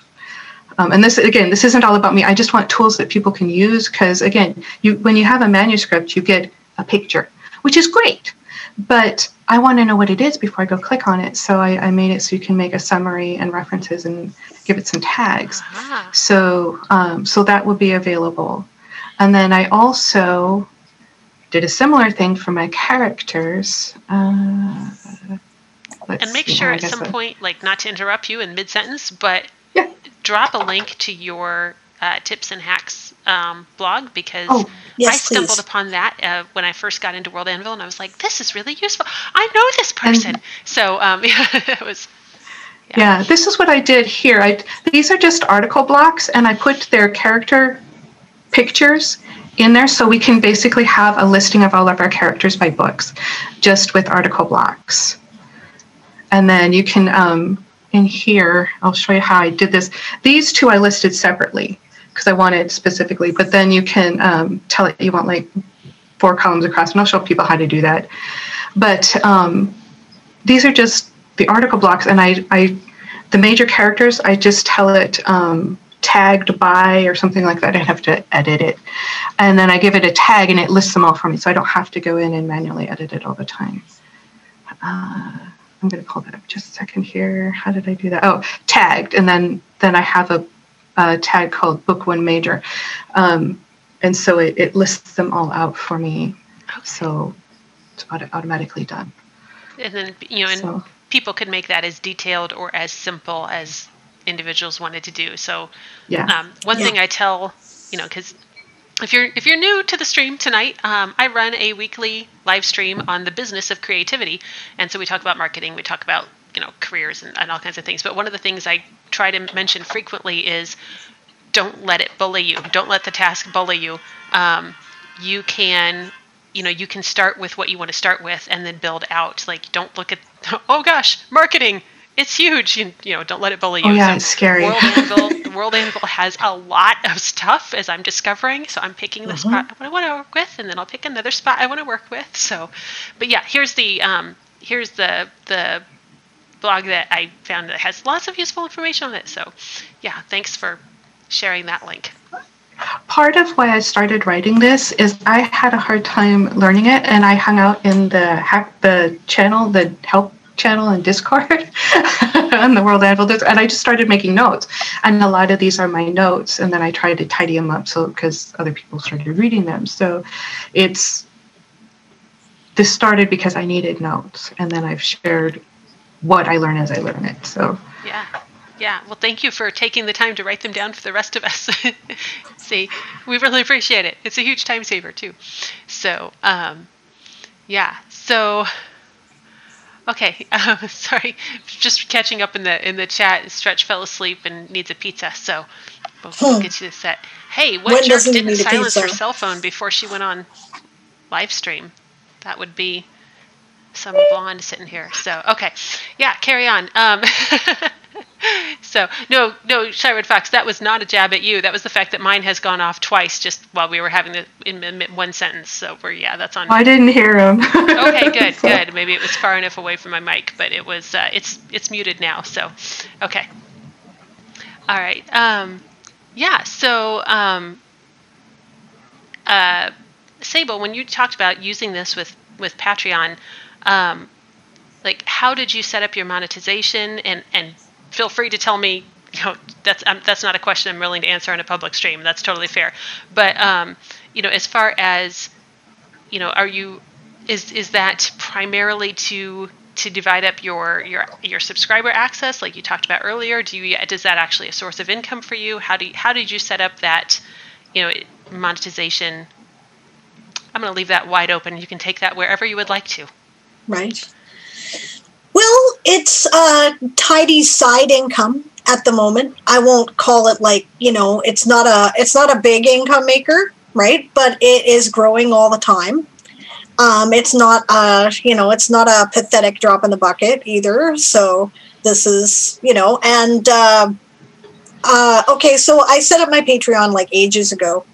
Um, and this again, this isn't all about me. I just want tools that people can use because again, you when you have a manuscript, you get a picture, which is great. But I want to know what it is before I go click on it. So I, I made it so you can make a summary and references and give it some tags. Ah, So um, so that will be available. And then I also did a similar thing for my characters. Uh, and make see, sure at some point, like, not to interrupt you in mid sentence, but. Drop a link to your uh, tips and hacks um, blog because Oh, yes, I stumbled please. upon that uh, when I first got into World Anvil, and I was like, "This is really useful. I know this person." so um, yeah, it was. Yeah, this is what I did here. I these are just article blocks, and I put their character pictures in there, so we can basically have a listing of all of our characters by books, just with article blocks. And then you can um, in here, I'll show you how I did this. These two I listed separately because I wanted specifically, but then you can um, tell it you want like four columns across, and I'll show people how to do that. But um, these are just the article blocks, and I, I, the major characters, I just tell it um, tagged by or something like that. I have to edit it, and then I give it a tag, and it lists them all for me, so I don't have to go in and manually edit it all the time. Uh, I'm going to call that up just a second here. How did I do that? Oh, tagged, and then then I have a, a tag called Book One Major, um, and so it, it lists them all out for me. So it's auto- automatically done. And then you know, and So- people could make that as detailed or as simple as individuals wanted to do. So Yeah. Um, one Yeah. thing I tell, you know, because if you're if you're new to the stream tonight, um, I run a weekly live stream on the business of creativity, and so we talk about marketing, we talk about you know careers and, and all kinds of things. But one of the things I try to mention frequently is don't let it bully you. Don't let the task bully you. Um, you can you know you can start with what you want to start with and then build out like don't look at oh gosh marketing it's huge. You, you know don't let it bully you. oh, yeah so it's scary. World anvil, world anvil has a lot of stuff as i'm discovering. So i'm picking the mm-hmm. spot i want to work with and then i'll pick another spot i want to work with. So but yeah here's the um here's the the blog that i found that has lots of useful information on it. So yeah thanks for sharing that link. Part of why I started writing this is I had a hard time learning it, and I hung out in the hack the channel, the help channel and Discord on the World Anvil, and I just started making notes. And a lot of these are my notes, and then I tried to tidy them up so because other people started reading them. So it's this started because I needed notes, and then I've shared what I learn as I learn it. So yeah. Yeah, well, thank you for taking the time to write them down for the rest of us. See, we really appreciate it. It's a huge time saver too. So, um, yeah. So, okay. Uh, sorry, just catching up in the in the chat. Stretch fell asleep and needs a pizza. So, we'll, we'll get you the set. Hey, what when jerk didn't silence her cell phone before she went on live stream? That would be some blonde sitting here. So, okay, yeah, carry on. Um, so no, no, Shy Red Fox, that was not a jab at you. That was the fact that mine has gone off twice just while we were having the in one sentence. So we're yeah, that's on. I didn't hear him. okay, good, good. Maybe it was far enough away from my mic, but it was. Uh, it's it's muted now. So, okay. All right. Um, yeah. So, um, uh, Sable, when you talked about using this with with Patreon, um, like how did you set up your monetization and and feel free to tell me. You know, that's um, that's not a question I'm willing to answer on a public stream. That's totally fair. But um, you know, as far as you know, are you is is that primarily to to divide up your your your subscriber access like you talked about earlier do you does that actually a source of income for you how do you, how did you set up that you know monetization i'm going to leave that wide open you can take that wherever you would like to right well, it's a tidy side income at the moment. I won't call it like, you know, it's not a it's not a big income maker, right? But it is growing all the time. Um, it's not a, you know, it's not a pathetic drop in the bucket either. So this is, you know, and uh, uh, okay, so I set up my Patreon like ages ago,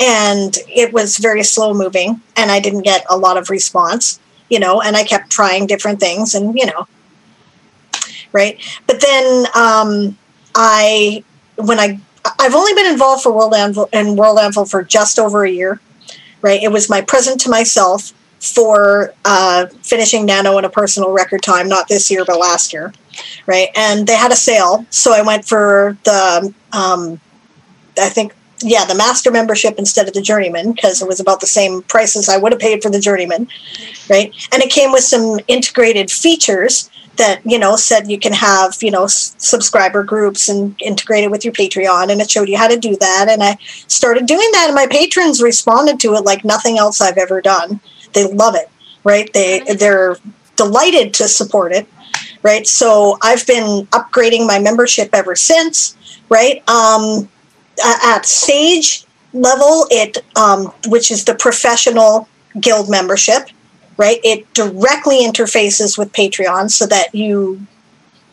and it was very slow moving, and I didn't get a lot of response you know, and I kept trying different things and, you know, right. But then um, I, when I, I've only been involved for World Anvil and World Anvil for just over a year, right? It was my present to myself for uh, finishing Nano in a personal record time, not this year, but last year, right? And they had a sale, so I went for the, um, I think yeah, the master membership instead of the journeyman because it was about the same price as I would have paid for the journeyman, right? And it came with some integrated features that you know said you can have you know s- subscriber groups and integrate it with your Patreon, and it showed you how to do that. And I started doing that, and my patrons responded to it like nothing else I've ever done. They love it, right? They they're delighted to support it, right? So I've been upgrading my membership ever since, right? Um, at Sage level, it um, which is the professional guild membership, right? It directly interfaces with Patreon so that you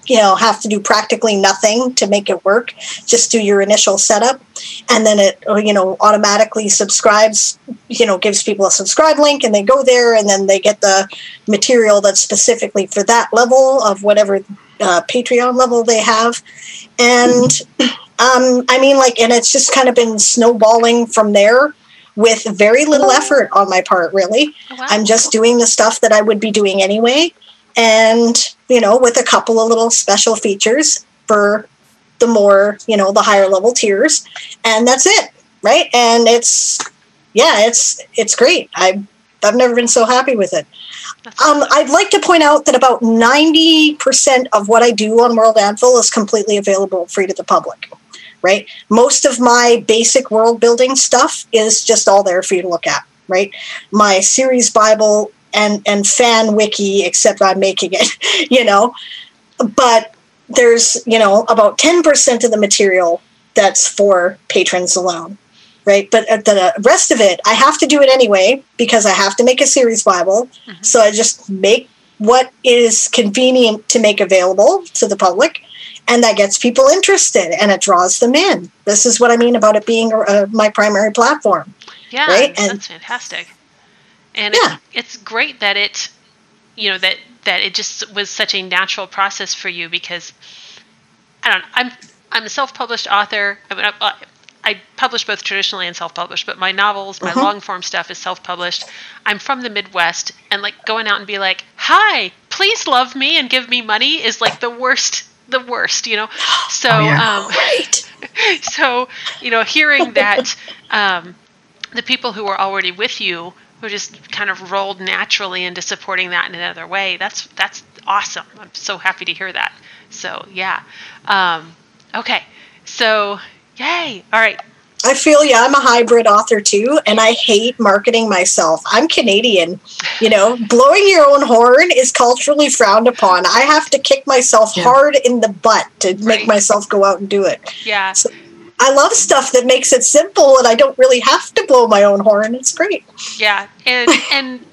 you know have to do practically nothing to make it work just do your initial setup and then it you know automatically subscribes you know gives people a subscribe link and they go there and then they get the material that's specifically for that level of whatever uh, patreon level they have and um, I mean, like, and it's just kind of been snowballing from there with very little oh. effort on my part, really. Oh, wow. I'm just doing the stuff that I would be doing anyway. And, you know, with a couple of little special features for the more, you know, the higher level tiers. And that's it. Right. And it's, yeah, it's, it's great. I've, I've never been so happy with it. Um, I'd like to point out that about 90% of what I do on World Anvil is completely available free to the public right? Most of my basic world building stuff is just all there for you to look at, right? My series Bible and and fan wiki, except I'm making it, you know. But there's, you know, about 10% of the material that's for patrons alone. right? But the rest of it, I have to do it anyway because I have to make a series Bible. Mm-hmm. So I just make what is convenient to make available to the public, and that gets people interested and it draws them in. This is what I mean about it being uh, my primary platform. Yeah, right? and, that's fantastic. And yeah. it's, it's great that it, you know, that that it just was such a natural process for you because I don't. Know, I'm I'm a self-published author. I, mean, I, I publish both traditionally and self-published, but my novels, my uh-huh. long-form stuff is self-published. I'm from the Midwest, and like going out and be like, "Hi, please love me and give me money" is like the worst. The worst, you know. So, oh, yeah. um, right. so you know, hearing that um, the people who are already with you who just kind of rolled naturally into supporting that in another way. That's that's awesome. I'm so happy to hear that. So yeah. Um, okay. So yay. All right. I feel yeah, I'm a hybrid author too, and I hate marketing myself. I'm Canadian. You know, blowing your own horn is culturally frowned upon. I have to kick myself yeah. hard in the butt to make myself go out and do it. Yeah. So, I love stuff that makes it simple and I don't really have to blow my own horn. It's great. Yeah. And and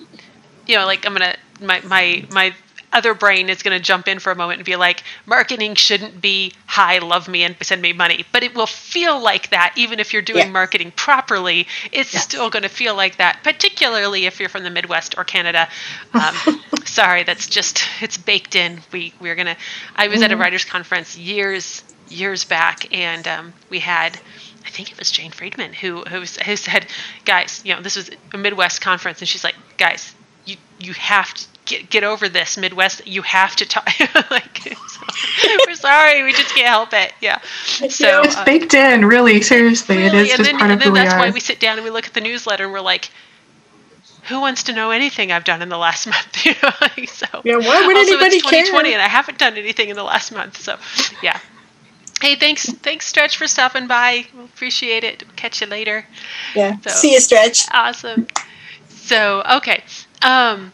you know, like I'm gonna my my my other brain is going to jump in for a moment and be like, marketing shouldn't be hi, love me and send me money. But it will feel like that even if you're doing yeah. marketing properly. It's yes. still going to feel like that, particularly if you're from the Midwest or Canada. Um, sorry, that's just it's baked in. We we're gonna. I was mm-hmm. at a mm-hmm. writers conference years years back, and um, we had. I think it was Jane Friedman who, who who said, "Guys, you know, this was a Midwest conference," and she's like, "Guys, you you have to get get over this Midwest. You have to talk. like, so, we're sorry, we just can't help it. Yeah. So it's uh, baked in. Really, seriously, really, it is just then, part of who we that's are. why we sit down and we look at the newsletter and we're like, who wants to know anything I've done in the last month? You know, like, so yeah. Why would also, anybody it's 2020 care? and I haven't done anything in the last month. So, yeah. Hey, thanks, thanks, Stretch, for stopping by. We'll appreciate it. catch you later. Yeah. So, See you, Stretch. Awesome. So, okay. Um,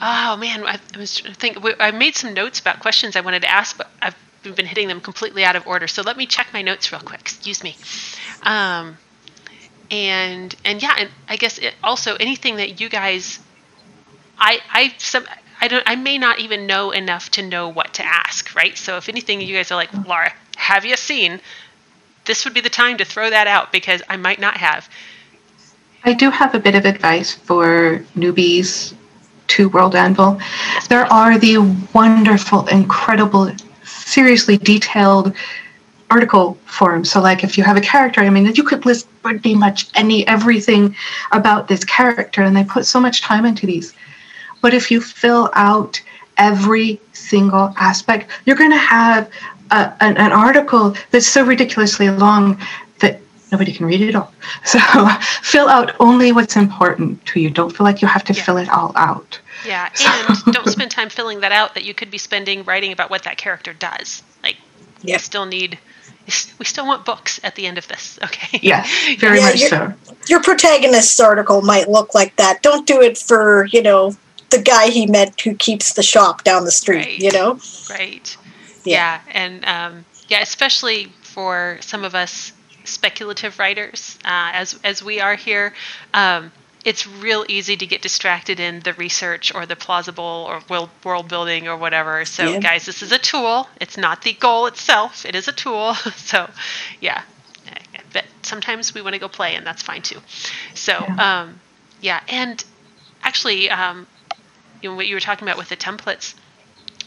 oh man, I, I was think I made some notes about questions I wanted to ask, but I've been hitting them completely out of order. So let me check my notes real quick. Excuse me. Um, and and yeah, and I guess it also anything that you guys, I I some I don't I may not even know enough to know what to ask, right? So if anything you guys are like, Laura, have you seen? This would be the time to throw that out because I might not have. I do have a bit of advice for newbies to World Anvil. There are the wonderful, incredible, seriously detailed article forms. So, like if you have a character, I mean, you could list pretty much any everything about this character, and they put so much time into these. But if you fill out every single aspect, you're going to have a, an, an, article that's so ridiculously long nobody can read it all. So fill out only what's important to you. Don't feel like you have to yeah. fill it all out. Yeah, and don't spend time filling that out that you could be spending writing about what that character does. Like, yep. you still need we still want books at the end of this, okay? Yeah, very yeah, much your, so. Your protagonist's article might look like that. Don't do it for, you know, the guy he met who keeps the shop down the street, right. you know? Right. Yeah, yeah. and um, yeah, especially for some of us speculative writers, uh, as as we are here, um, it's real easy to get distracted in the research or the plausible or world, world building or whatever. So, yeah. guys, this is a tool. It's not the goal itself. It is a tool. so, yeah. But sometimes we want to go play, and that's fine too. So, yeah, um, yeah. and actually, um, you know, what you were talking about with the templates,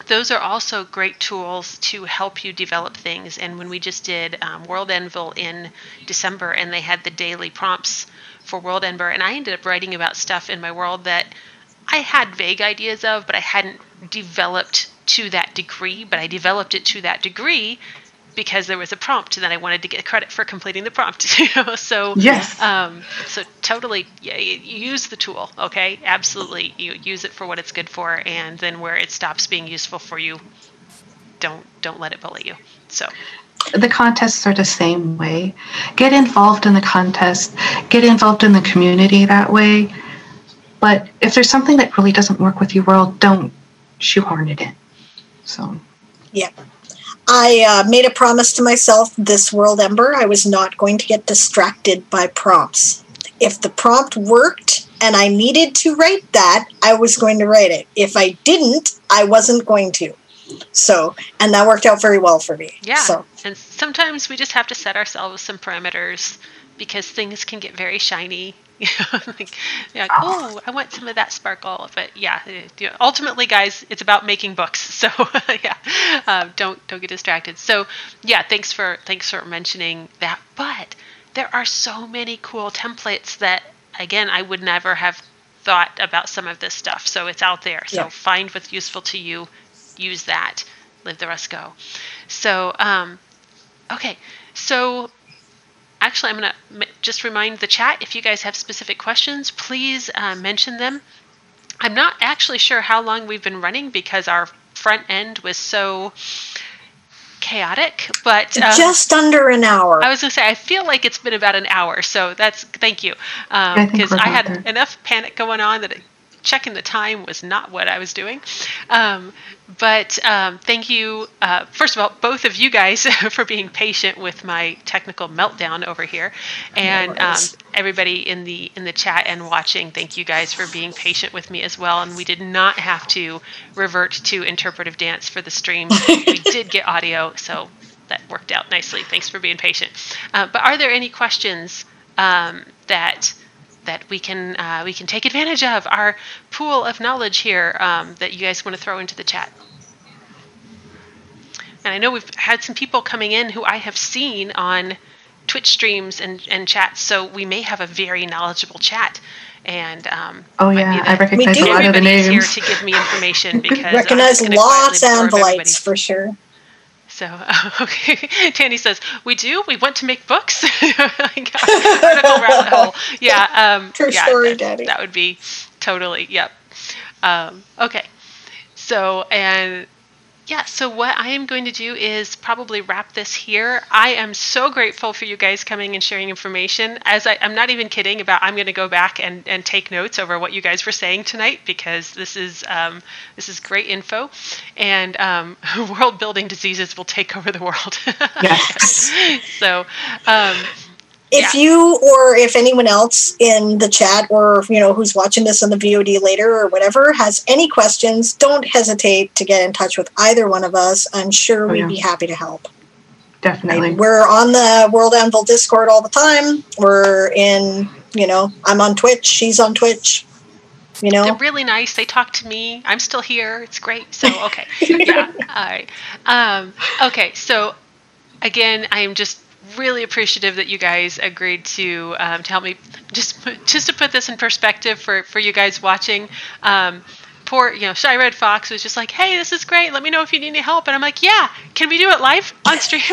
those are also great tools to help you develop things. And when we just did um, World Anvil in December, and they had the daily prompts for World Ember, and I ended up writing about stuff in my world that I had vague ideas of, but I hadn't developed to that degree. But I developed it to that degree because there was a prompt and then I wanted to get credit for completing the prompt. You know, so yes, um, so totally, yeah, use the tool. Okay, absolutely, you use it for what it's good for, and then where it stops being useful for you, don't don't let it bully you. So. The contests are the same way. Get involved in the contest. Get involved in the community that way. But if there's something that really doesn't work with your world, don't shoehorn it in. So. Yeah. I uh, made a promise to myself this World Ember. I was not going to get distracted by prompts. If the prompt worked and I needed to write that, I was going to write it. If I didn't, I wasn't going to. So, and that worked out very well for me. Yeah. So, And sometimes we just have to set ourselves some parameters because things can get very shiny. You know, like, oh, I want some of that sparkle. But yeah, you know, ultimately, guys, it's about making books. So yeah, um, don't don't get distracted. So yeah, thanks for thanks for mentioning that. But there are so many cool templates that again I would never have thought about some of this stuff. So it's out there. So Yeah. find what's useful to you, use that, live the rest go. So um, okay, so actually, I'm going to m- just remind the chat if you guys have specific questions, please uh, mention them. I'm not actually sure how long we've been running because our front end was so chaotic, but um, just under an hour. I was going to say I feel like it's been about an hour, so that's thank you because we're I had there. enough panic going on that it, checking the time was not what I was doing. Um, but um, thank you, uh, first of all, both of you guys for being patient with my technical meltdown over here, and um, everybody in the in the chat and watching. Thank you guys for being patient with me as well. And we did not have to revert to interpretive dance for the stream. we did get audio, so that worked out nicely. Thanks for being patient. Uh, but are there any questions um, that that we can uh, we can take advantage of our pool of knowledge here um, that you guys want to throw into the chat? And I know we've had some people coming in who I have seen on Twitch streams and, and chats, so we may have a very knowledgeable chat. And um, Oh yeah, I recognize do. a lot of the everybody's here to give me information because I'm Recognize just gonna lots quietly of absorb for sure. So, okay. Tanny says, We do. We want to make books. like, rabbit hole. Yeah. Um, True yeah, story, that, Daddy. That would be totally, yep. Um, okay. So, and yeah, so what I am going to do is probably wrap this here. I am so grateful for you guys coming and sharing information. As I, I'm not even kidding about, I'm going to go back and, and take notes over what you guys were saying tonight because this is um, this is great info, and um, world building diseases will take over the world. Yes. so, um, If Yeah. you or if anyone else in the chat or you know who's watching this on the VOD later or whatever has any questions, don't hesitate to get in touch with either one of us. I'm sure Oh, we'd yeah. be happy to help. Definitely. We're on the World Anvil Discord all the time. We're in, you know, I'm on Twitch. She's on Twitch. You know? they're really nice. They talk to me. I'm still here. It's great. So okay, yeah. All right. Um, okay. So again, I am just really appreciative that you guys agreed to um, to help me just just to put this in perspective for for you guys watching. Um, poor, you know, Shy Red Fox was just like, "Hey, this is great. Let me know if you need any help." And I'm like, "Yeah, can we do it live on stream?"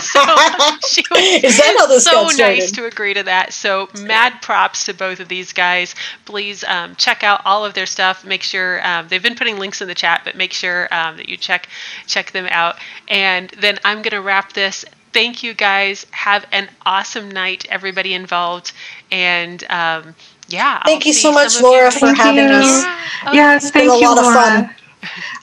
so she was Is that how this so nice to agree to that. So mad props to both of these guys. Please um, check out all of their stuff. Make sure um, they've been putting links in the chat, but make sure um, that you check check them out. And then I'm gonna wrap this. Thank you guys. Have an awesome night, everybody involved. And um, yeah, I'll Thank you so much, Laura, for Thank having you. us. Yeah. Okay. Yes, been thank a you, lot of Laura. fun.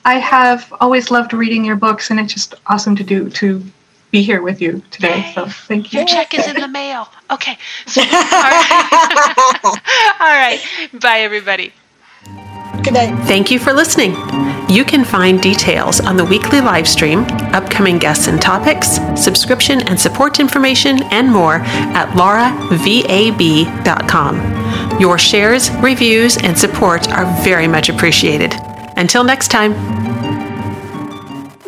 I have always loved reading your books, and it's just awesome to do to be here with you today. So thank you. Your check is in the mail. Okay. So, all right. all right. Bye, everybody. Good night. Thank you for listening. You can find details on the weekly live stream, upcoming guests and topics, subscription and support information, and more at lauravab.com. Your shares, reviews, and support are very much appreciated. Until next time.